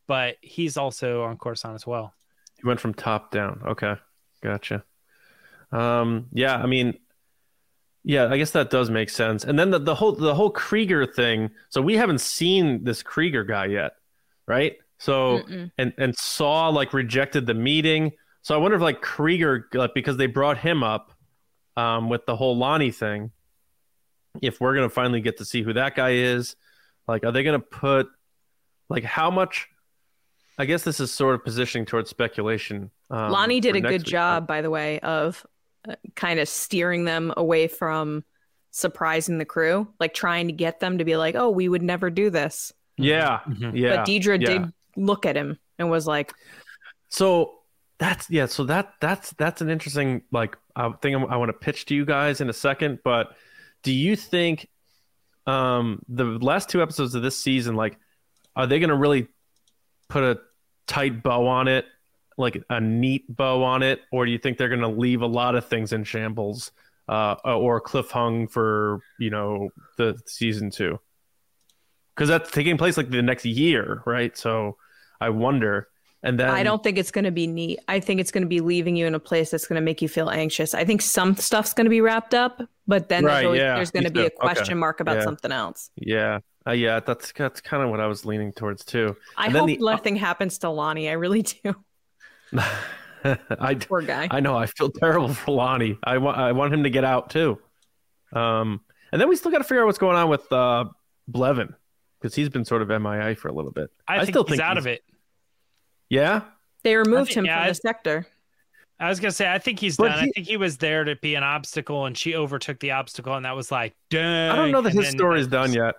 but he's also on Coruscant as well. He went from top down. Okay, gotcha. Um, yeah, I mean, yeah, I guess that does make sense. And then the, the whole the whole Kreegyr thing. So we haven't seen this Kreegyr guy yet, right? So Mm-mm. and and Saw like rejected the meeting. So I wonder if like Kreegyr like, because they brought him up um, with the whole Lonni thing. If we're gonna finally get to see who that guy is, like, are they gonna put like how much? I guess this is sort of positioning towards speculation. Um, Lonni did a good week, job, by the way, of uh, kind of steering them away from surprising the crew, like trying to get them to be like, "Oh, we would never do this." but- Yeah, Mhm. yeah. but Dedra yeah. did look at him and was like, So that's yeah. So that that's that's an interesting like uh, thing I want to pitch to you guys in a second. But do you think um the last two episodes of this season like are they going to really put a tight bow on it, like a neat bow on it, or do you think they're going to leave a lot of things in shambles uh, or cliffhung for you know the season two? Because that's taking place like the next year, right? So I wonder. And then I don't think it's going to be neat. I think it's going to be leaving you in a place that's going to make you feel anxious. I think some stuff's going to be wrapped up, but then Right, there's, always, yeah, there's going to be a question Okay, mark about yeah. something else. Yeah, uh, yeah, that's that's kind of what I was leaning towards too. I And then hope the- nothing happens to Lonni. I really do. I Poor guy. I know I feel terrible for Lonni. I want I want him to get out too. Um, and then we still got to figure out what's going on with uh Blevin because he's been sort of MIA for a little bit. I, I think still he's think out he's- of it. Yeah, They removed think- him yeah, from I- the sector. I was gonna say I think he's But done. I he- think he was there to be an obstacle, and she overtook the obstacle, and that was like, dang. I don't know that and his then- story's done yet.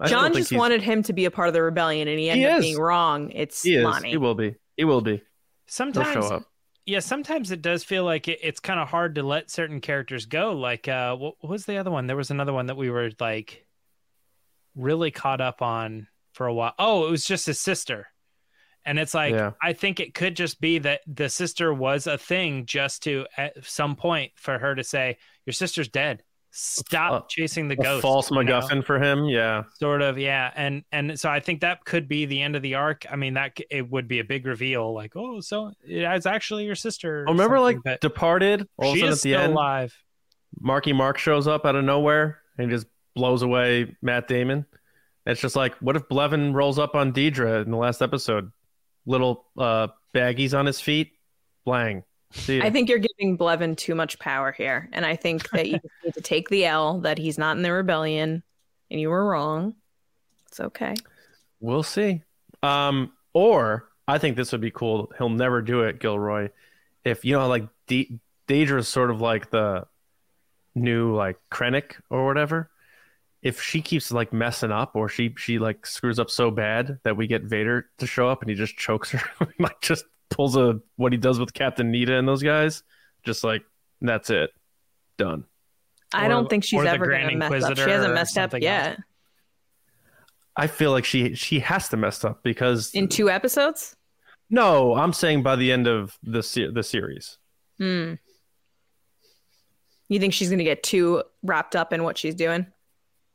I John just wanted him to be a part of the rebellion, and he ended He up being wrong. It's He is. Lonni. He will be. He will be. He'll Sometimes show up. yeah, sometimes it does feel like it, it's kind of hard to let certain characters go. Like, uh, what, what was the other one? There was another one that we were like really caught up on for a while. Oh, it was just his sister. And it's like, Yeah. I think it could just be that the sister was a thing just to, at some point, for her to say, Your sister's dead. Stop Uh, chasing the ghost. false you know? MacGuffin for him. Yeah. sort of yeah and and so i think that could be the end of the arc i mean that it would be a big reveal like oh so it's actually your sister Oh, remember like but Departed? All a she is still end, alive Marky Mark shows up out of nowhere and just blows away Matt Damon. It's just like, what if Blevin rolls up on Dedra in the last episode? Little uh, baggies on his feet, blang. See. I think you're giving Blevin too much power here, and I think that you need to take the L that he's not in the rebellion, and you were wrong. It's okay. We'll see. Um, or I think this would be cool. He'll never do it, Gilroy. If you know, like De- Dedra is sort of like the new like Krennic or whatever. If she keeps like messing up, or she she like screws up so bad that we get Vader to show up and he just chokes her, like just pulls a what he does with Captain Needa and those guys, just like that's it, done. I Or- don't think she's ever going to mess up. She hasn't messed up yet. I feel like she she has to mess up because In two episodes? no, I'm saying by the end of the se- the series. Hmm. You think she's going to get too wrapped up in what she's doing?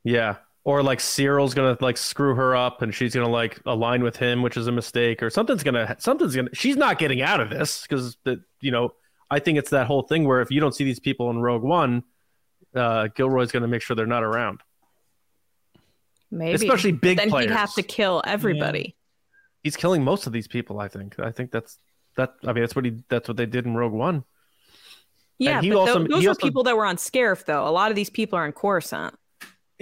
Yeah. Or like Syril's gonna like screw her up and she's gonna like align with him, which is a mistake, or something's gonna something's gonna she's not getting out of this because that you know, I think it's that whole thing where if you don't see these people in Rogue One, uh Gilroy's gonna make sure they're not around. Maybe. Especially big then players. he'd have to kill everybody. He's killing most of these people, I think. I think that's that I mean that's what he that's what they did in Rogue One. Yeah, he but also- those he are also- people that were on Scarif, though. A lot of these people are in Coruscant.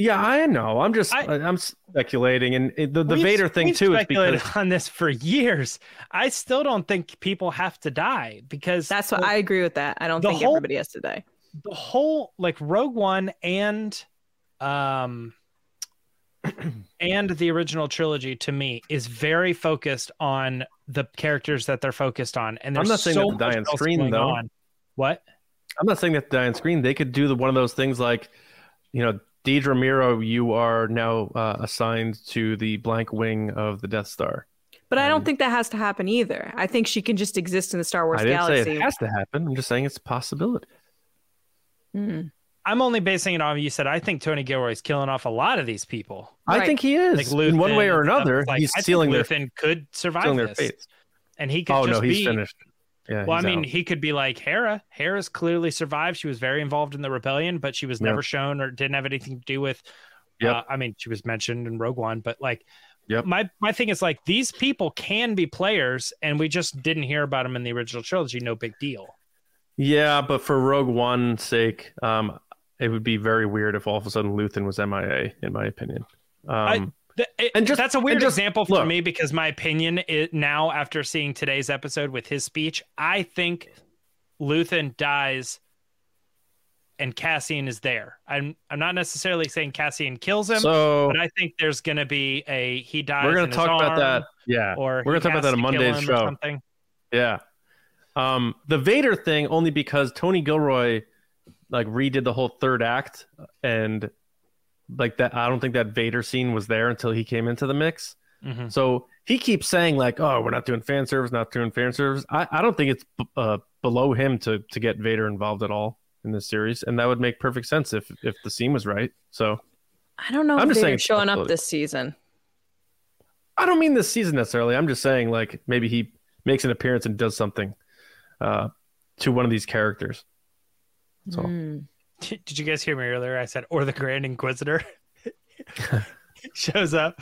Yeah, I know. I'm just I- I, am speculating and it- the, the We've- Vader thing we've too is speculated because on this for years i still don't think people have to die because That's what the- I agree with that. I don't think whole- everybody has to die. the whole like Rogue One and um and the original trilogy to me is very focused on the characters that they're focused on and I'm there's not saying so that the much Diane Screen, though. on. What? I'm not saying that to die on screen. They could do the, one of those things like, you know, Dedra Meero, you are now uh, assigned to the blank wing of the Death Star. But I Um, don't think that has to happen either. I think she can just exist in the Star Wars I didn't galaxy. say it has to happen. I'm just saying it's a possibility. Hmm. I'm only basing it on you said I think Tony Gilroy's killing off a lot of these people. I Right. think he is. Like in one way or another, Like, he's I think stealing their, Luthen could survive stealing their and he could Oh, just no, he's be finished. Yeah, Well, I mean, out. he could be like Hera. Hera's clearly survived. She was very involved in the rebellion, but she was never shown or didn't have anything to do with. Yeah, Uh, I mean, she was mentioned in Rogue One, but like, Yep. my my thing is like these people can be players, and we just didn't hear about them in the original trilogy. No big deal. Yeah, but for Rogue One's sake, um, it would be very weird if all of a sudden Luthen was MIA, in my opinion. Um, Th- it- And just- that's a weird just- example for look. me because my opinion is now after seeing today's episode with his speech, I think Luthen dies and Cassian is there. I'm I'm not necessarily saying Cassian kills him, so but I think there's going to be a he dies. we're going gonna talk about that. Yeah, or we're gonna talk about that on Monday's show. something. Yeah. Um, the Vader thing only because Tony Gilroy like redid the whole third act and like that I don't think that Vader scene was there until he came into the mix. Mhm. So he keeps saying like, "Oh, we're not doing fan service, not doing fan service." I, I don't think it's uh, below him to to get Vader involved at all in this series, and that would make perfect sense if if the scene was right. So I don't know I'm if just saying showing up this season. I don't mean this season necessarily. I'm just saying like maybe he makes an appearance and does something uh, to one of these characters. So Hmm. Did you guys hear me earlier? I said, or the Grand Inquisitor shows up.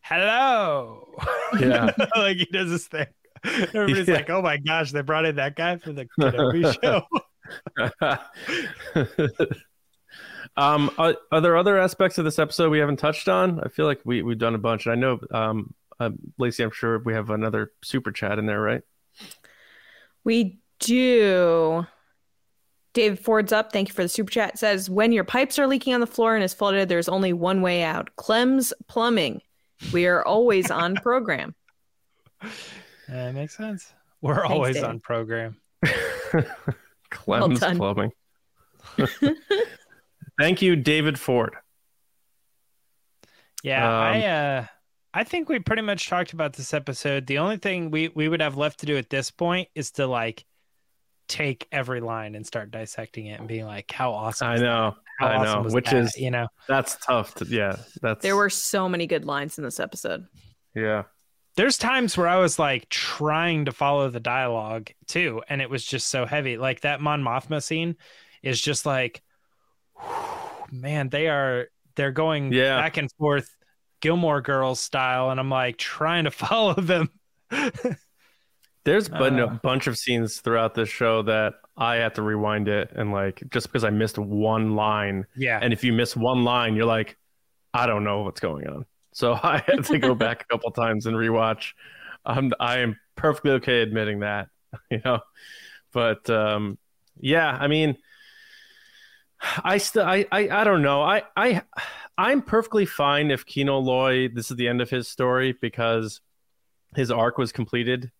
Hello. Yeah. like he does this thing. Everybody's Yeah. like, oh my gosh, they brought in that guy for the Kenobi show. um, are, are there other aspects of this episode we haven't touched on? I feel like we we've done a bunch. And I know, um, uh, Lacey, I'm sure we have another super chat in there, right? We do. David Ford's up. Thank you for the super chat. Says when your pipes are leaking on the floor and is flooded, there's only one way out. Clem's Plumbing. We are always on program. That makes sense. We're always Dave. on program. Clem's done. Plumbing. Thank you, David Ford. Yeah, Um, I uh I think we pretty much talked about this episode. The only thing we we would have left to do at this point is to like take every line and start dissecting it and being like, how awesome! I know. How I awesome know. Which that? is you know, that's tough to yeah. That's There were so many good lines in this episode. yeah. there's times where I was like trying to follow the dialogue too, and it was just so heavy. Like that Mon Mothma scene is just like, man, they are they're going Yeah. back and forth, Gilmore Girls style, and I'm like trying to follow them. There's been a Uh. bunch of scenes throughout this show that I had to rewind it and like just because I missed one line. yeah, And if you miss one line, you're like, I don't know what's going on. So I had to go back a couple times and rewatch. I'm I am perfectly okay admitting that, you know. But um yeah, I mean I still I, I I don't know. I I I'm perfectly fine if Kino Loy this is the end of his story because his arc was completed,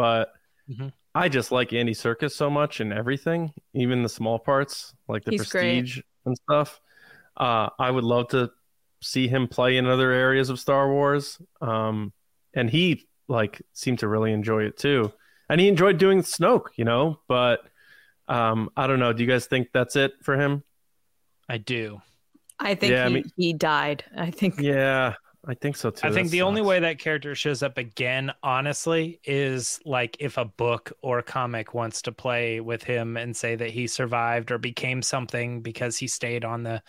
but Mhm. I just like Andy Serkis so much and everything, even the small parts like the He's great. prestige and stuff. Uh, I would love to see him play in other areas of Star Wars. Um, and he like seemed to really enjoy it too. And he enjoyed doing Snoke, you know, but um, I don't know. Do you guys think that's it for him? I do. I think Yeah, I mean- he died. I think Yeah, I think so too. I think That the only way that character shows up again, honestly, is like if a book or comic wants to play with him and say that he survived or became something because he stayed on the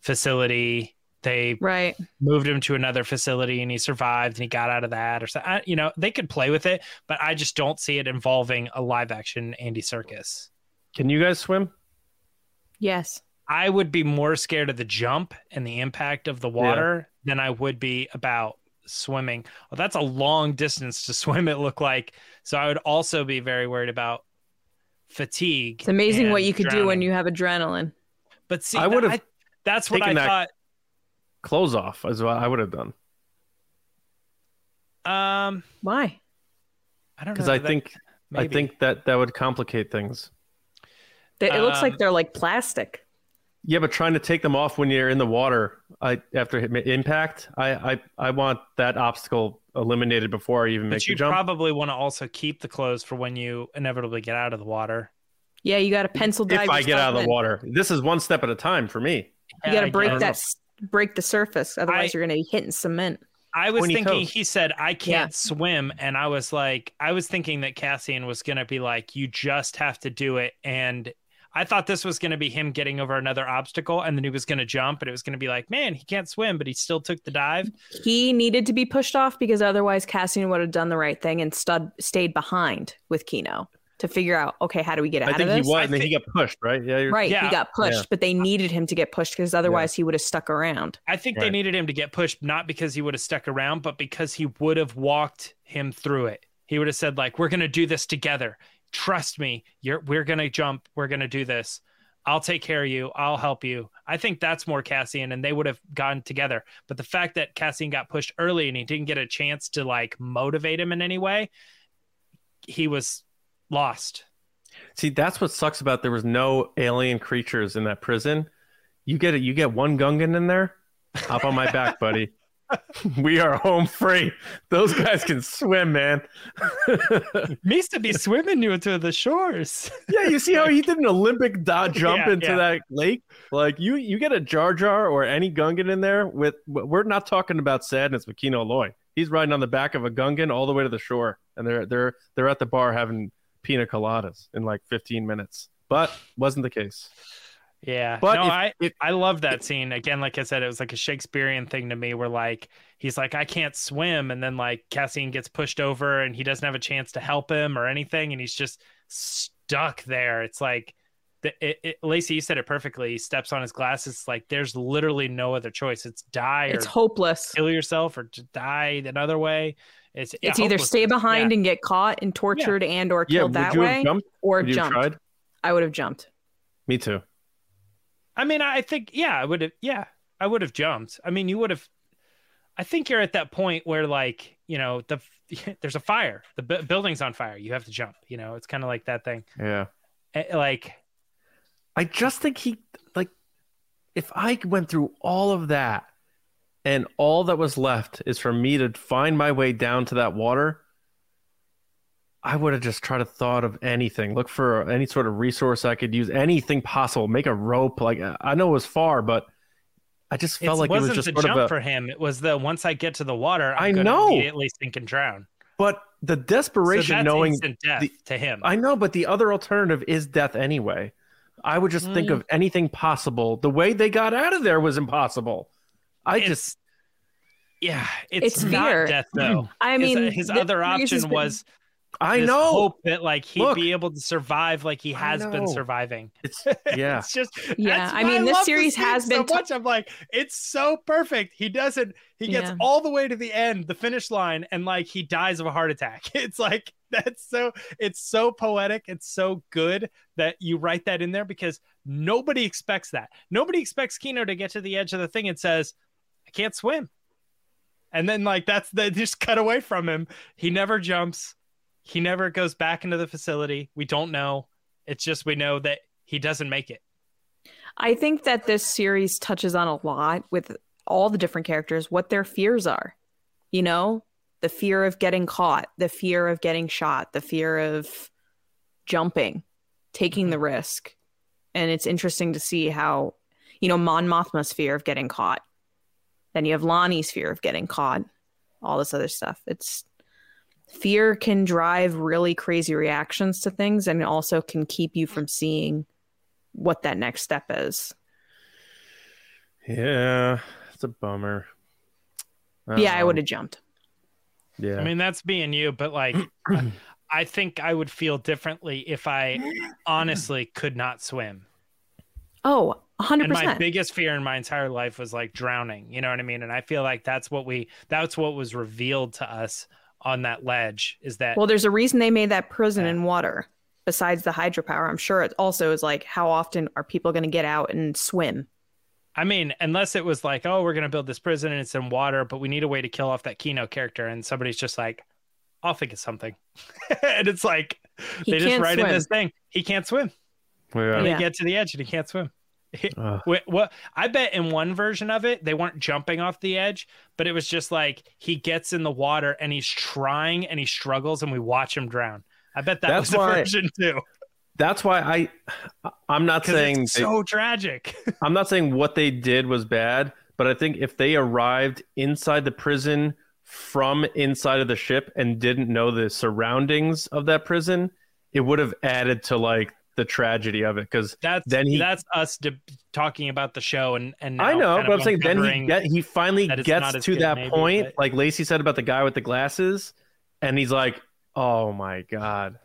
facility. They right. moved him to another facility and he survived and he got out of that or something. You know, they could play with it, but I just don't see it involving a live action Andy Serkis. Can you guys swim? Yes. I would be more scared of the jump and the impact of the water than I would be about swimming. Well, that's a long distance to swim, it looked like. So I would also be very worried about fatigue. It's amazing what you could do when you have adrenaline. But see, I I would've would've. That's what I thought. Clothes off is what I would have done Um, Why? I don't know. because I that- think I think that that would complicate things. It looks Um, like they're like plastic. Yeah, but trying to take them off when you're in the water, I after impact, I I I want that obstacle eliminated before I even But make the you'd jump. probably want to also keep the clothes for when you inevitably get out of the water. Yeah, you got to pencil dive. if I get out of the in. water, this is one step at a time for me. you Yeah, got to break that, s- break the surface. Otherwise, I- you're going to be hitting cement. I was thinking toes. he said I can't Yeah. swim and I was like I was thinking that Cassian was going to be like you just have to do it and I thought this was going to be him getting over another obstacle and then he was going to jump and it was going to be like man he can't swim but he still took the dive. He needed to be pushed off because otherwise Cassian would have done the right thing and stud, stayed behind with Kino to figure out, okay, how do we get I out think of he this? was, I and then he got pushed, right? Yeah, you're, Right, Yeah. he got pushed, Yeah. but they needed him to get pushed because otherwise he would have stuck around. I think they needed him to get pushed not because he would have stuck around but because he would have walked him through it. He would have said like we're going to do this together. Trust me. You're we're going to jump. We're going to do this. I'll take care of you. I'll help you. I think that's more Cassian, and they would have gone together. But the fact that Cassian got pushed early and he didn't get a chance to like motivate him in any way, he was lost. See, that's what sucks about there was no alien creatures in that prison. You get it. You get one Gungan in there. Hop on my back, buddy. we are home free. Those guys can swim, man. To be swimming you to the shores. yeah, you see how he did an Olympic jump Yeah, into yeah. that lake? Like you, you get a Jar Jar or any Gungan in there with. We're not talking about sadness with Kino Loy. He's riding on the back of a Gungan all the way to the shore, and they're they're they're at the bar having pina coladas in like 15 minutes. But wasn't the case. Yeah, But no, if- I if- I love that scene. Again, like I said, it was like a Shakespearean thing to me, where like he's like, I can't swim, and then like Cassian gets pushed over, and he doesn't have a chance to help him or anything, and he's just stuck there. It's like, the, it, it, Lacey, you said it perfectly. He steps on his glasses. It's like there's literally no other choice. It's die or It's hopeless. kill yourself or to die another way. It's yeah, It's either stay behind Yeah. and get caught and tortured and or Yeah, killed would that way or Would you have jumped. I would have jumped. Me too. I mean, I think yeah, I would have yeah, I would have jumped. I mean, you would have. I think you're at that point where like you know the there's a fire, the bu- building's on fire, you have to jump. You know, it's kind of like that thing. Yeah. Eh, Like I just think he like if I went through all of that and all that was left is for me to find my way down to that water, I would have just tried to thought of anything. Look for any sort of resource I could use, anything possible. Make a rope. Like I know it was far, but I just felt it like it was just the sort jump of a. for him. It was the once I get to the water, I'm I gonna know. immediately sink and drown. But the So desperation, that's knowing death the- to him. I know, but the other alternative is death anyway. I would just think Mm. of anything possible. The way they got out of there was impossible. I It's- just yeah, it's, It's not fear. death though. I mean, his, the other series has option been- was I this know. hope that like he'd Look. be able to survive like he has been surviving. It's yeah. it's just Yeah, I why mean, this series scene has so been t- much. I'm like, it's so perfect. He doesn't. He gets Yeah. all the way to the end, the finish line, and like he dies of a heart attack. It's like that's so. It's so poetic. It's so good that you write that in there because nobody expects that. Nobody expects Kino to get to the edge of the thing and says, "I can't swim," and then like that's they just cut away from him. He never jumps. He never goes back into the facility. We don't know. It's just we know that he doesn't make it. I think that this series touches on a lot with all the different characters, what their fears are. You know, the fear of getting caught, the fear of getting shot, the fear of jumping, taking mm-hmm. the risk. And it's interesting to see how, you know, Mon Mothma's fear of getting caught. Then you have Lonni's fear of getting caught, all this other stuff. It's fear can drive really crazy reactions to things and it also can keep you from seeing what that next step is. Yeah. It's a bummer. yeah, I Um, would have jumped. Yeah. I mean, that's being you, but like, I- I think I would feel differently if I honestly could not swim. Oh, 100%. And my biggest fear in my entire life was like drowning. You know what I mean? And I feel like that's what we, that's what was revealed to us on that ledge is that well, there's a reason they made that prison Yeah. in water besides the hydropower. I'm sure it also is like, how often are people going to get out and swim? I mean, unless it was like, oh, we're going to build this prison and it's in water, but we need a way to kill off that Kino character. And somebody's just like, I'll think of something. and it's like, He they just can't write in this thing, he can't swim. yeah. And Yeah. they get to the edge and he can't swim. Wait, what? I bet in one version of it, they weren't jumping off the edge, but it was just like he gets in the water and he's trying and he struggles and we watch him drown. I bet that That's was why- version too. That's why I I'm not saying it's they- so tragic. I'm not saying what they did was bad, but I think if they arrived inside the prison from inside of the ship and didn't know the surroundings of that prison, it would have added to like the tragedy of it. Because That's Then he- that's us de- talking about the show and and I know, kind but I'm saying then he uncovering- get he finally that gets to that maybe, point, but- like Lacey said about the guy with the glasses, and he's like, "Oh my god,"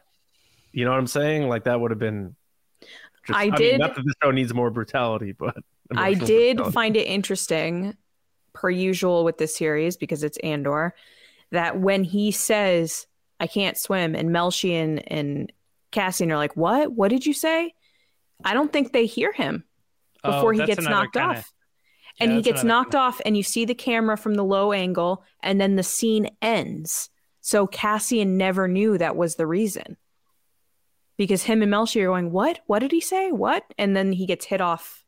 you know what I'm saying? Like that would have been. Just, I mean, did- not that the show needs more brutality, but I did brutality. find it interesting, per usual with this series, because it's Andor, that when he says, I can't swim, and Melshi and, and Cassian are like, What? What did you say? I don't think they hear him Oh, before he gets knocked kinda- off. And yeah, he that's gets knocked off, and you see the camera from the low angle, and then the scene ends. So Cassian never knew that was the reason. Because him and Melshi are going, What? What did he say? What? And then he gets hit off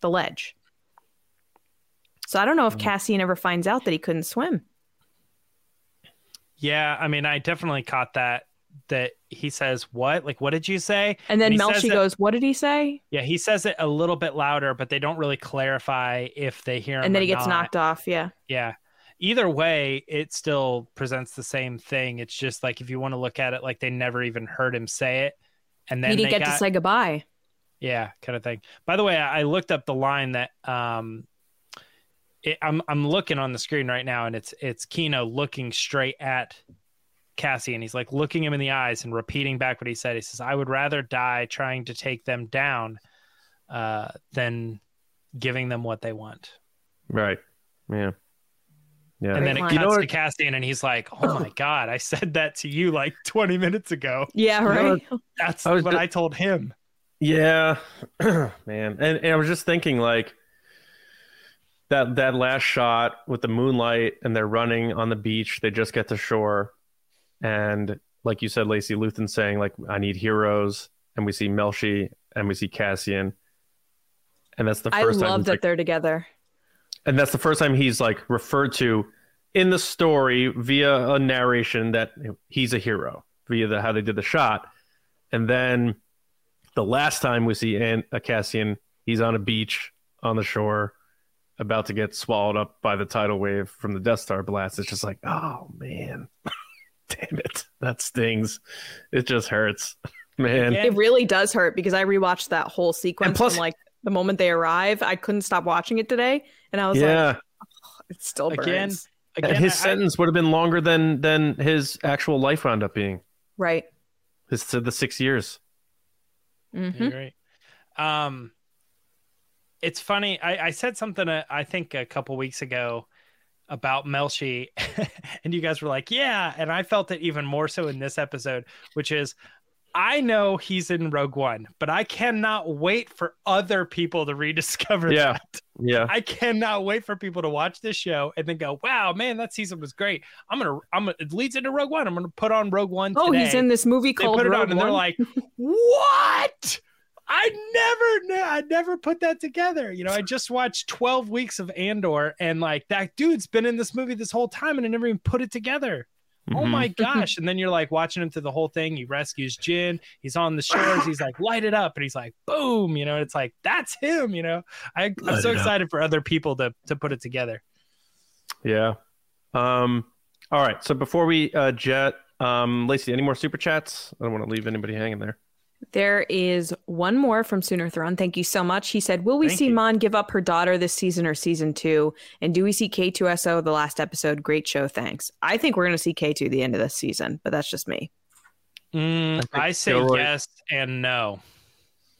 the ledge. So I don't know if Mm. Cassian ever finds out that he couldn't swim. Yeah, I mean, I definitely caught that. That he says, "What? Like, what did you say?" And then And it- goes, What did he say? Yeah, he says it a little bit louder, but they don't really clarify if they hear him. And then he gets not. knocked off. Yeah. Yeah. Either way, it still presents the same thing. It's just like if you want to look at it like they never even heard him say it, and then he didn't get got, to say goodbye. yeah, kind of thing. By the way, I I looked up the line that um, it, I'm I'm looking on the screen right now, and it's it's Kino looking straight at Cassie, and he's like looking him in the eyes and repeating back what he said. He says, "I would rather die trying to take them down, uh, than giving them what they want." right. Yeah. Yeah. And then it line. cuts You know to what- Cassian, and he's like, "Oh my god, I said that to you like 20 minutes ago. Yeah, You know right. That's I what ju- I told him." Yeah, man. And, and I was just thinking like that that last shot with the moonlight and they're running on the beach. They just get to shore, and like you said, Lacey Luthen saying like, "I need heroes," and we see Melshi and we see Cassian, and that's the I first time. love that like- they're together. and that's the first time he's like referred to in the story via a narration that he's a hero via the how they did the shot and then the last time we see An- uh, Cassian he's on a beach on the shore about to get swallowed up by the tidal wave from the Death Star blast it's just like oh man damn it that stings it just hurts man It really does hurt because I rewatched that whole sequence And plus- from like the moment they arrive. I couldn't stop watching it today, and I was yeah like, it still burns. Again, again, and his I- I- sentence would have been longer than than his actual life wound up being Right. his the six years hmm You're right. Um, it's funny. I, I said something. Uh, I think a couple weeks ago about Melshi, and you guys were like, "Yeah," and I felt it even more so in this episode, which is. I know he's in Rogue One, but I cannot wait for other people to rediscover Yeah. that. yeah I cannot wait for people to watch this show and then go, "Wow, man, that season was great." I'm gonna, I'm gonna, it leads into Rogue One. I'm gonna put on Rogue One. Oh, he's in this movie they called put it Rogue on and they're like, "What? I never, I never put that together." You know, I just watched 12 weeks of Andor, and like that dude's been in this movie this whole time, and I never even put it together. Oh Mhm. my gosh! And then you're like watching him through the whole thing. He rescues Jyn. He's on the shores. He's like light it up, and he's like boom. You know, it's like that's him. You know, I, I'm Light so it up. excited for other people to to put it together. Yeah. Um. All right. So before we uh, jet, um, Lacey, any more super chats? I don't want to leave anybody hanging there. There is one more from Sooner Throne. Thank you so much. He said, Will we Thank see you. Mon give up her daughter this season or season two? And do we see K2SO the last episode? Great show. Thanks. I think we're going to see K2 the end of this season, but that's just me. Mm, I I say Gilroy- yes and no.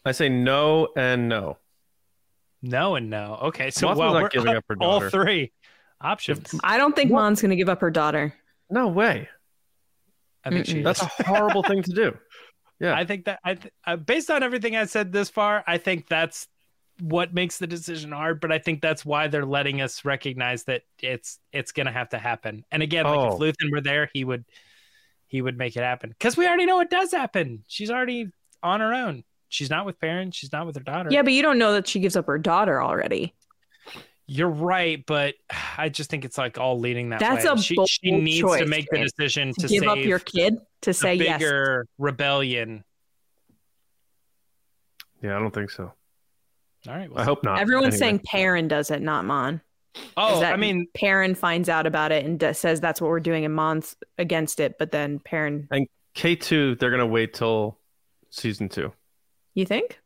I say no and no. No and no. Okay, so Mothma's well, not we're giving up her all three options. I don't think What? Mon's going to give up her daughter. No way. I think she. Mm-mm. That's is. a horrible thing to do. Yeah. I think that I th- uh, based on everything I said this far, I think that's what makes the decision hard. But I think that's why they're letting us recognize that it's it's gonna have to happen. And again, like Oh. if Luthen were there, he would he would make it happen because we already know it does happen. She's already on her own. She's not with parents. She's not with her daughter. Yeah, but you don't know that she gives up her daughter already. You're right, but I just think it's like all leading that That's way. a she, bold she needs to make the decision To to give save up your kid to the say yes. bigger rebellion. yeah. I don't think so. All right. I hope not. Everyone's Anyway. saying Perrin does it, not Mon. oh, that I mean, Perrin finds out about it and d- says that's what we're doing, and Mon's against it. But then Perrin, and K2, they're going to wait till season two. you think?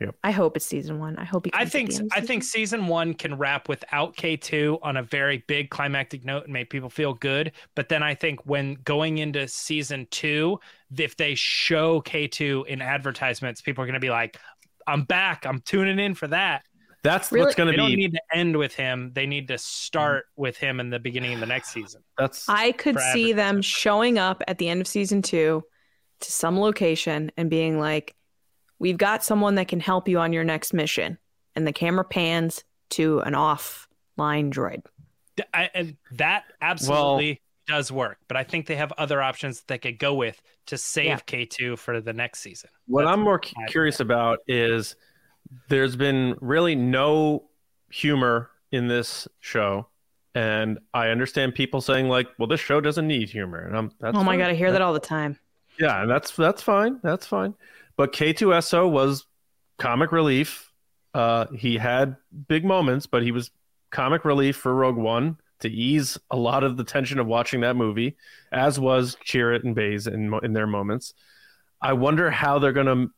Yep. I hope it's season one. I hope he. I comes at think the end of I season think season one can wrap without K two on a very big climactic note and make people feel good. But then I think when going into season two, if they show K two in advertisements, people are going to be like, "I'm back. I'm tuning in for that." That's Really? what's going to be. They don't need to end with him. They need to start mm. with him in the beginning of the next season. that's I could see them showing up at the end of season two to some location and being like, "We've got someone that can help you on your next mission," and the camera pans to an offline droid. D- I, and that absolutely does work. But I think they have other options that they could go with to save Yeah. K two for the next season. What That's I'm more cu- my curious about is there's been really no humor in this show. And I understand people saying like, "Well, this show doesn't need humor," and I'm. That's oh my fine. god, I hear that all the time. Yeah, and that's that's fine. That's fine. But K2SO was comic relief. Uh, he had big moments, but he was comic relief for Rogue One to ease a lot of the tension of watching that movie, as was Chirrut and Baze in in their moments. I wonder how they're going to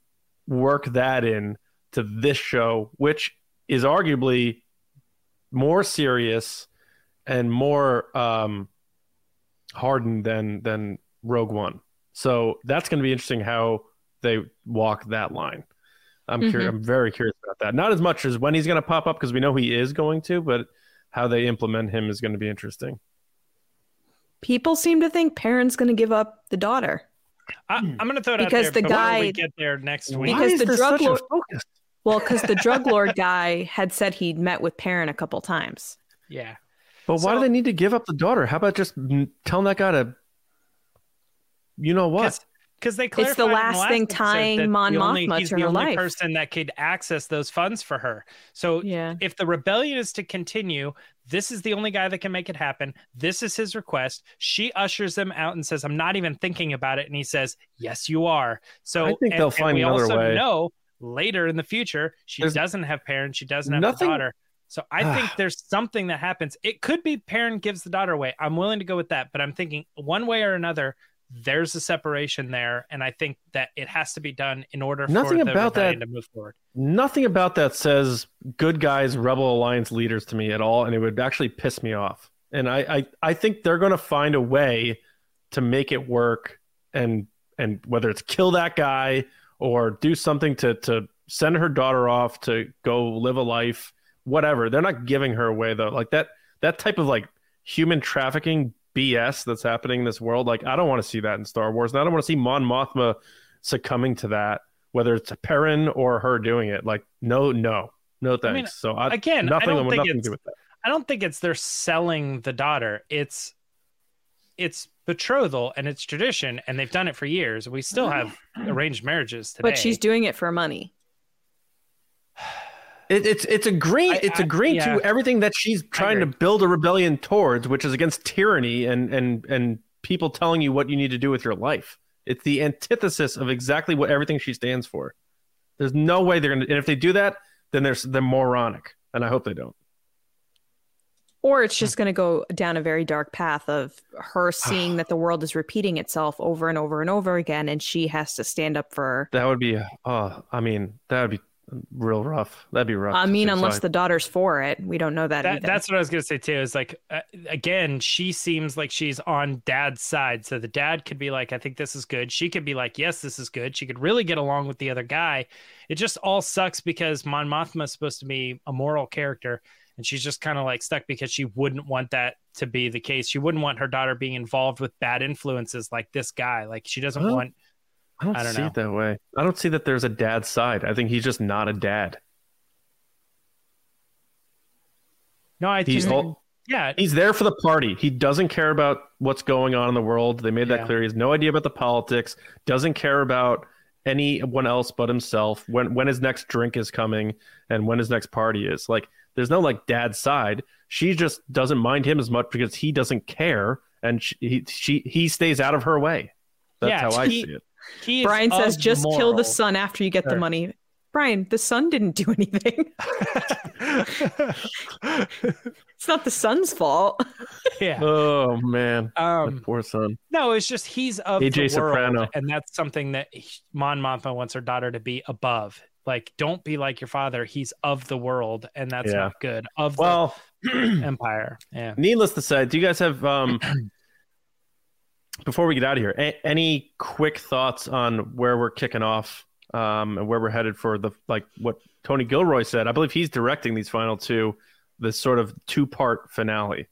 work that in to this show, which is arguably more serious and more um, hardened than than Rogue One. So that's going to be interesting how they walk that line. I'm curious. Mm-hmm. I'm very curious about that. Not as much as when he's going to pop up because we know he is going to, but how they implement him is going to be interesting. People seem to think Perrin's going to give up the daughter. I, hmm. I'm going to throw it Because out there the guy- we get there next week. Because the drug lord- Well, because the drug lord guy had said he'd met with Perrin a couple times. Yeah. But why So- do they need to give up the daughter? How about just telling that guy to, you know what? Because they It's the clarified in last thing episode tying that Mon the Mothma he's to the her only life. person that could access those funds for her. So Yeah. if the rebellion is to continue, this is the only guy that can make it happen. This is his request. She ushers him out and says, "I'm not even thinking about it." And he says, "Yes, you are." So I think and- they'll find and find we another also way. know later in the future she There's- doesn't have parents. She doesn't have Nothing- a daughter. So I think there's something that happens. It could be Perrin gives the daughter away. I'm willing to go with that, but I'm thinking one way or another. There's a separation there, and I think that it has to be done in order Nothing for the about that- to move forward. Nothing about that says good guys, Rebel Alliance leaders to me at all, and it would actually piss me off. And I, I, I think they're going to find a way to make it work, and and whether it's kill that guy or do something to to send her daughter off to go live a life, whatever. They're not giving her away though. Like that that type of like human trafficking BS that's happening in this world. Like I don't want to see that in Star Wars, and I don't want to see Mon Mothma succumbing to that whether it's a Perrin or her doing it. Like, no, no, no thanks. mean, so I, again, I nothing, don't think nothing to it's- do with that. I don't think it's they're selling the daughter. It's it's betrothal and it's tradition, and they've done it for years. We still mm-hmm. have arranged marriages today. But she's doing it for money. It, it's it's agreeing I- it's I- agreeing yeah. to everything that she's trying to build a rebellion towards, which is against tyranny and and and people telling you what you need to do with your life. It's the antithesis of exactly what everything she stands for. There's no way they're gonna, and if they do that, then they're they're moronic, and I hope they don't. Or it's just hmm. going to go down a very dark path of her seeing that the world is repeating itself over and over and over again, and she has to stand up for. That would be, oh, I mean, that would be real rough. That'd be rough. I mean, see unless side. the daughter's for it, we don't know that, that, either. that's what I was gonna say too. Is like uh, again, she seems like she's on dad's side. So the dad could be like, "I think this is good." She could be like, "Yes, this is good." She could really get along with the other guy. It just all sucks because Mon Mothma is supposed to be a moral character, and she's just kind of like stuck because she wouldn't want that to be the case. She wouldn't want her daughter being involved with bad influences like this guy. Like she doesn't Well, want. I don't, I don't see know. it that way. I don't see that there's a dad side. I think he's just not a dad. No, I He's just all, yeah. he's there for the party. He doesn't care about what's going on in the world. They made that Yeah. clear. He has no idea about the politics. Doesn't care about anyone else but himself. When when his next drink is coming and when his next party is. Like there's no like dad side. She just doesn't mind him as much because he doesn't care and she he, she he stays out of her way. That's Yeah, how I he- see it. He is Brian says, of just kill the son after you get Sure. the money. Brian, the son didn't do anything. it's not the son's fault. yeah. Oh man, that Um, poor son. no, it's just he's of AJ the world, Soprano. and that's something that he- Mon Mothma wants her daughter to be above. Like, don't be like your father. He's of the world, and that's Yeah. not good. Of the Well, empire. Yeah. needless to say, do you guys have um before we get out of here, a- any quick thoughts on where we're kicking off um and where we're headed for the like what Tony Gilroy said? I believe he's directing these final two, this sort of two-part finale.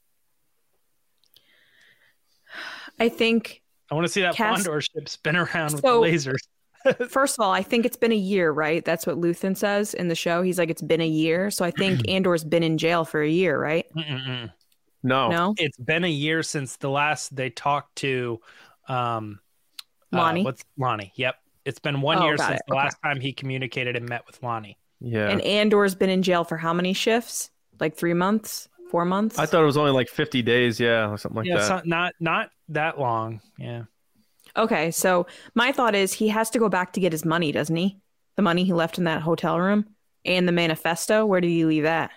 I think, I want to see that Cass- Fondor ship spin around with the lasers. first of all, I think it's been a year, right? That's what Luthen says in the show. He's like, it's been a year. So I think Andor's been in jail for a year, right? Mm-mm-mm. No. No? It's been a year since the last they talked to um uh, Lonni? what's Lonni? Yep. It's been one Oh, year since it. the Okay. last time he communicated and met with Lonni. Yeah. And Andor's been in jail for how many shifts? Like three months? Four months? I thought it was only like 50 days, yeah, or something like yeah, that. it's not, not not that long. Yeah. Okay, so my thought is he has to go back to get his money, doesn't he? The money he left in that hotel room and the manifesto. Where did he leave that?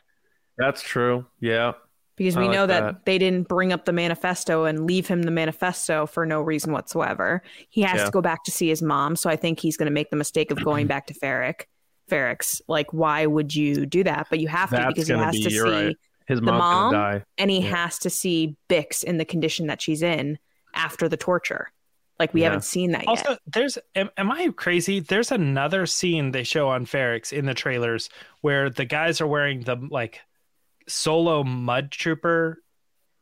That's true. Yeah. Because we like know that, that. they didn't bring up the manifesto and leave him the manifesto for no reason whatsoever. He has Yeah. to go back to see his mom, so I think he's going to make the mistake of going back to Ferric. Ferrix, like, why would you do that? But you have to That's because he has be- to see, right. His The mom? die. and he Yeah. has to see Bix in the condition that she's in after the torture. Like, we Yeah. haven't seen that yet. Also, there's am, am I crazy? There's another scene they show on Ferrix in the trailers where the guys are wearing the like solo mud trooper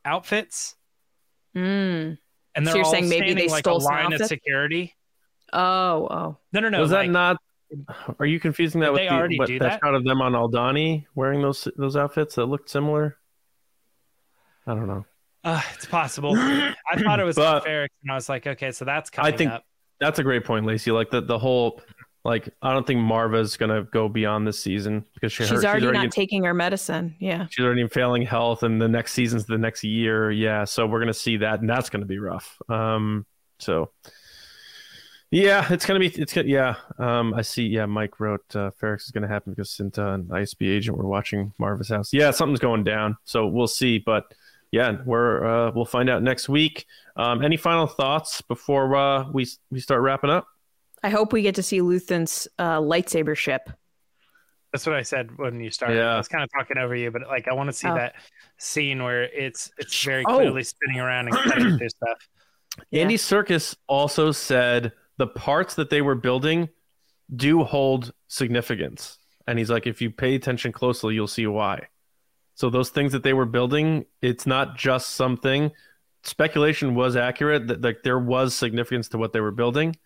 outfits Mm. and So they're you're all saying maybe standing they like stole a line of security. Oh, oh. No, no, no. was like, that not? Are you confusing that with they the, already what, do that that? shot of them on Aldhani wearing those those outfits that looked similar? I don't know. Uh, it's possible. I thought it was But- Ferrix, and I was like, okay, so that's coming I think- up. That's a great point, Lacey. Like the the whole like I don't think Maarva's gonna go beyond this season because she, She's her, already she's not already taking her medicine. Yeah. she's already failing health, and the next season's the next year. Yeah, so we're gonna see that, and that's gonna be rough. Um, so yeah, it's gonna be it's gonna yeah. Um, I see. Yeah, Mike wrote uh, Ferrix is gonna happen because Cinta and ISB agent were watching Maarva's house. Yeah, something's going down, so we'll see. But yeah, we're uh, we'll find out next week. Um, any final thoughts before uh, we we start wrapping up? I hope we get to see Luthen's uh, lightsaber ship. That's what I said when you started. Yeah. I was kind of talking over you, but like I want to see Oh. that scene where it's it's very Oh. clearly spinning around and cutting through stuff. Yeah. Andy Serkis also said the parts that they were building do hold significance. And he's like, if you pay attention closely, you'll see why. So those things that they were building, it's not just something. Speculation was accurate that like there was significance to what they were building,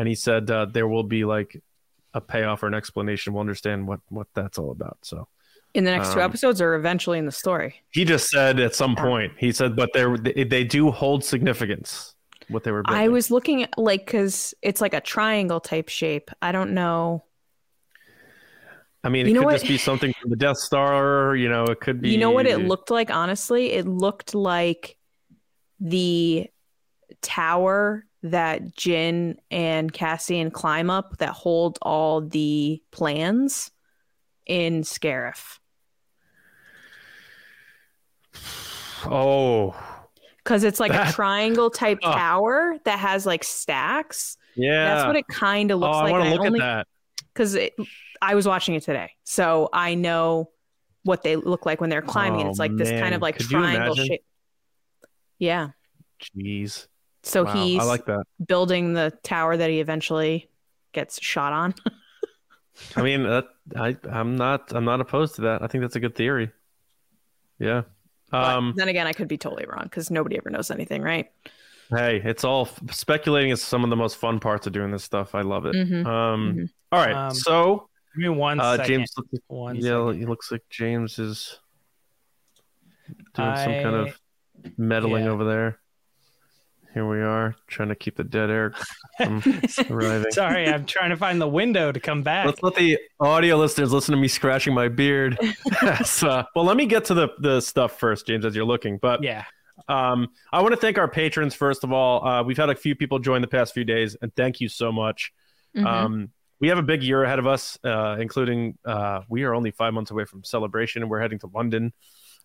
and he said uh, there will be like a payoff or an explanation. We'll understand what what that's all about. So In the next two Um, episodes or eventually in the story. he just said at some Yeah. point, he said, but they they, do hold significance. What they were building. I was looking at like because it's like a triangle type shape. I don't know. I mean, You it could what? just be something from the Death Star. You know, it could be. You know what it looked like, honestly? It looked like the tower that Jyn and Cassian climb up that hold all the plans in Scarif. Oh, Because it's like That- a triangle type Oh. tower that has like stacks. yeah. That's what it kind of oh, looks I like. want to look only, at that. because I was watching it today, so I know what they look like when they're climbing. Oh, it's like this kind of like Could triangle shape. Yeah. Jeez. So Wow, he's I like that. building the tower that he eventually gets shot on. I mean, that, I I'm not I'm not opposed to that. I think that's a good theory. Yeah. But Um. then again, I could be totally wrong because nobody ever knows anything, right? Hey, it's all speculating is some of the most fun parts of doing this stuff. I love it. Mhm. Um. Mhm. All right. Um, so, Give me one uh, second. James, looks- One yeah, second. he looks like James is doing some kind of meddling yeah. over there. Here we are, trying to keep the dead air from arriving. Sorry, I'm trying to find the window to come back. Let's let the audio listeners listen to me scratching my beard. so, well, let me get to the the stuff first, James, as you're looking. But yeah. um, I want to thank our patrons first of all. Uh, we've had a few people join the past few days, and thank you so much. Mhm. Um, we have a big year ahead of us, uh, including uh, we are only five months away from celebration, and we're heading to London.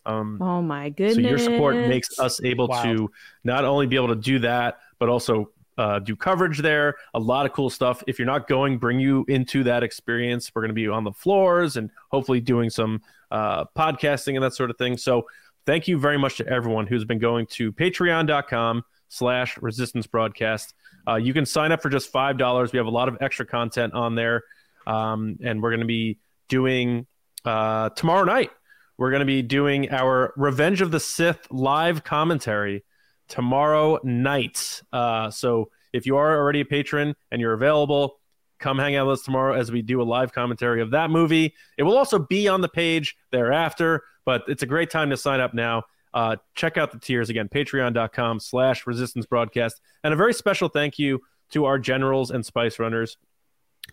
Um, oh my goodness! so your support makes us able Wow. to not only be able to do that, but also uh, do coverage there. A lot of cool stuff. If you're not going, bring you into that experience. We're going to be on the floors and hopefully doing some uh, podcasting and that sort of thing. So thank you very much to everyone who's been going to patreon.com slash resistance broadcast. Uh, you can sign up for just $5. We have a lot of extra content on there. Um, and we're going to be doing uh, tomorrow night we're going to be doing our Revenge of the Sith live commentary tomorrow night. Uh, so if you are already a patron and you're available, come hang out with us tomorrow as we do a live commentary of that movie. It will also be on the page thereafter, but it's a great time to sign up now. Uh, check out the tiers again, patreon.com slash resistance broadcast. And a very special thank you to our generals and spice runners.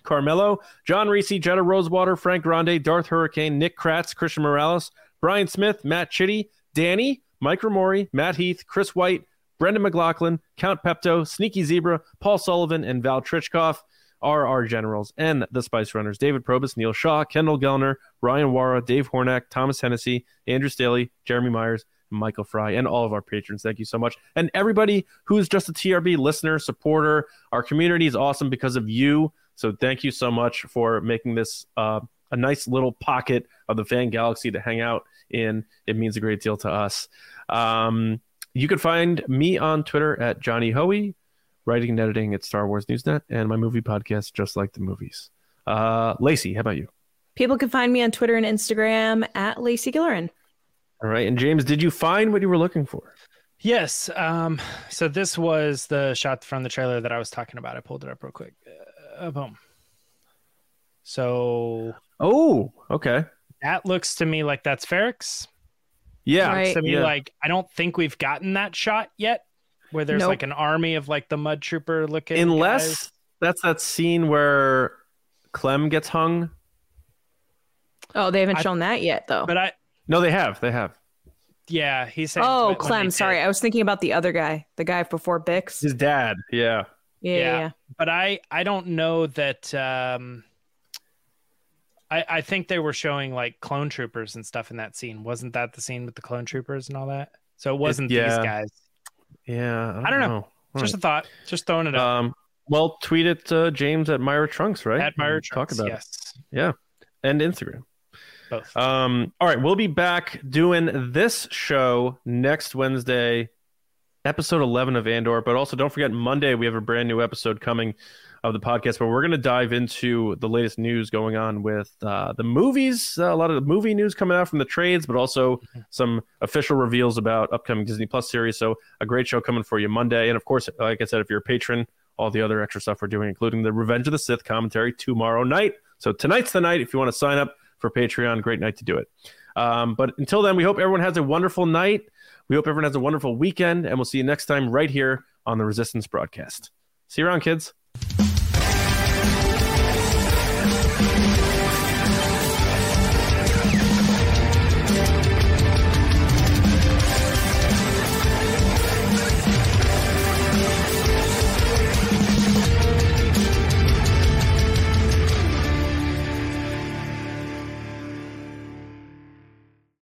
Carmelo, John Reese, Jetta Rosewater, Frank Grande, Darth Hurricane, Nick Kratz, Christian Morales, Brian Smith, Matt Chitty, Danny, Mike Ramori, Matt Heath, Chris White, Brendan McLaughlin, Count Pepto, Sneaky Zebra, Paul Sullivan, and Val Trichkoff are our generals and the Spice Runners. David Probus, Neil Shaw, Kendall Gellner, Ryan Wara, Dave Hornack, Thomas Hennessy, Andrew Staley, Jeremy Myers, Michael Fry, and all of our patrons. Thank you so much. And everybody who's just a TRB listener, supporter, our community is awesome because of you. So thank you so much for making this uh, a nice little pocket of the fan galaxy to hang out in. It means a great deal to us. Um, you can find me on Twitter at Johnny Hoey, writing and editing at Star Wars Newsnet, and my movie podcast, Just Like the Movies. Uh, Lacey, how about you? People can find me on Twitter and Instagram at Lacey Gillerin. All right. And James, did you find what you were looking for? Yes. Um, so this was the shot from the trailer that I was talking about. I pulled it up real quick. Uh, boom. So Oh, okay. that looks to me like that's Ferrix. Yeah. Right. Looks to me Yeah. like I don't think we've gotten that shot yet, where there's Nope. like an army of like the mud trooper looking. Unless guys. that's that scene where Clem gets hung. Oh, they haven't I- shown that yet, though. but I No, they have. They have. yeah, he said. oh, when they Clem. did. Sorry, I was thinking about the other guy, the guy before Bix. His dad. Yeah. Yeah, Yeah. yeah. yeah. but I I don't know that. um I I think they were showing like clone troopers and stuff in that scene. Wasn't that the scene with the clone troopers and all that? So it wasn't yeah. these guys. Yeah. I don't know. All Just right. a thought. Just throwing it up. Um. Well, tweet it, uh, James at Myra Trunks, right? At Myra And Talk about yes, it. And Instagram. both. Um, all right, we'll be back doing this show next Wednesday, episode 11 of Andor. But also, don't forget, Monday, we have a brand new episode coming of the podcast where we're going to dive into the latest news going on with uh, the movies, uh, a lot of the movie news coming out from the trades, but also some official reveals about upcoming Disney Plus series. So, a great show coming for you Monday. And of course, like I said, if you're a patron, all the other extra stuff we're doing, including the Revenge of the Sith commentary tomorrow night. So, tonight's the night if you want to sign up for Patreon. Great night to do it. Um, but until then, we hope everyone has a wonderful night. We hope everyone has a wonderful weekend, and we'll see you next time right here on the Resistance broadcast. See you around, kids.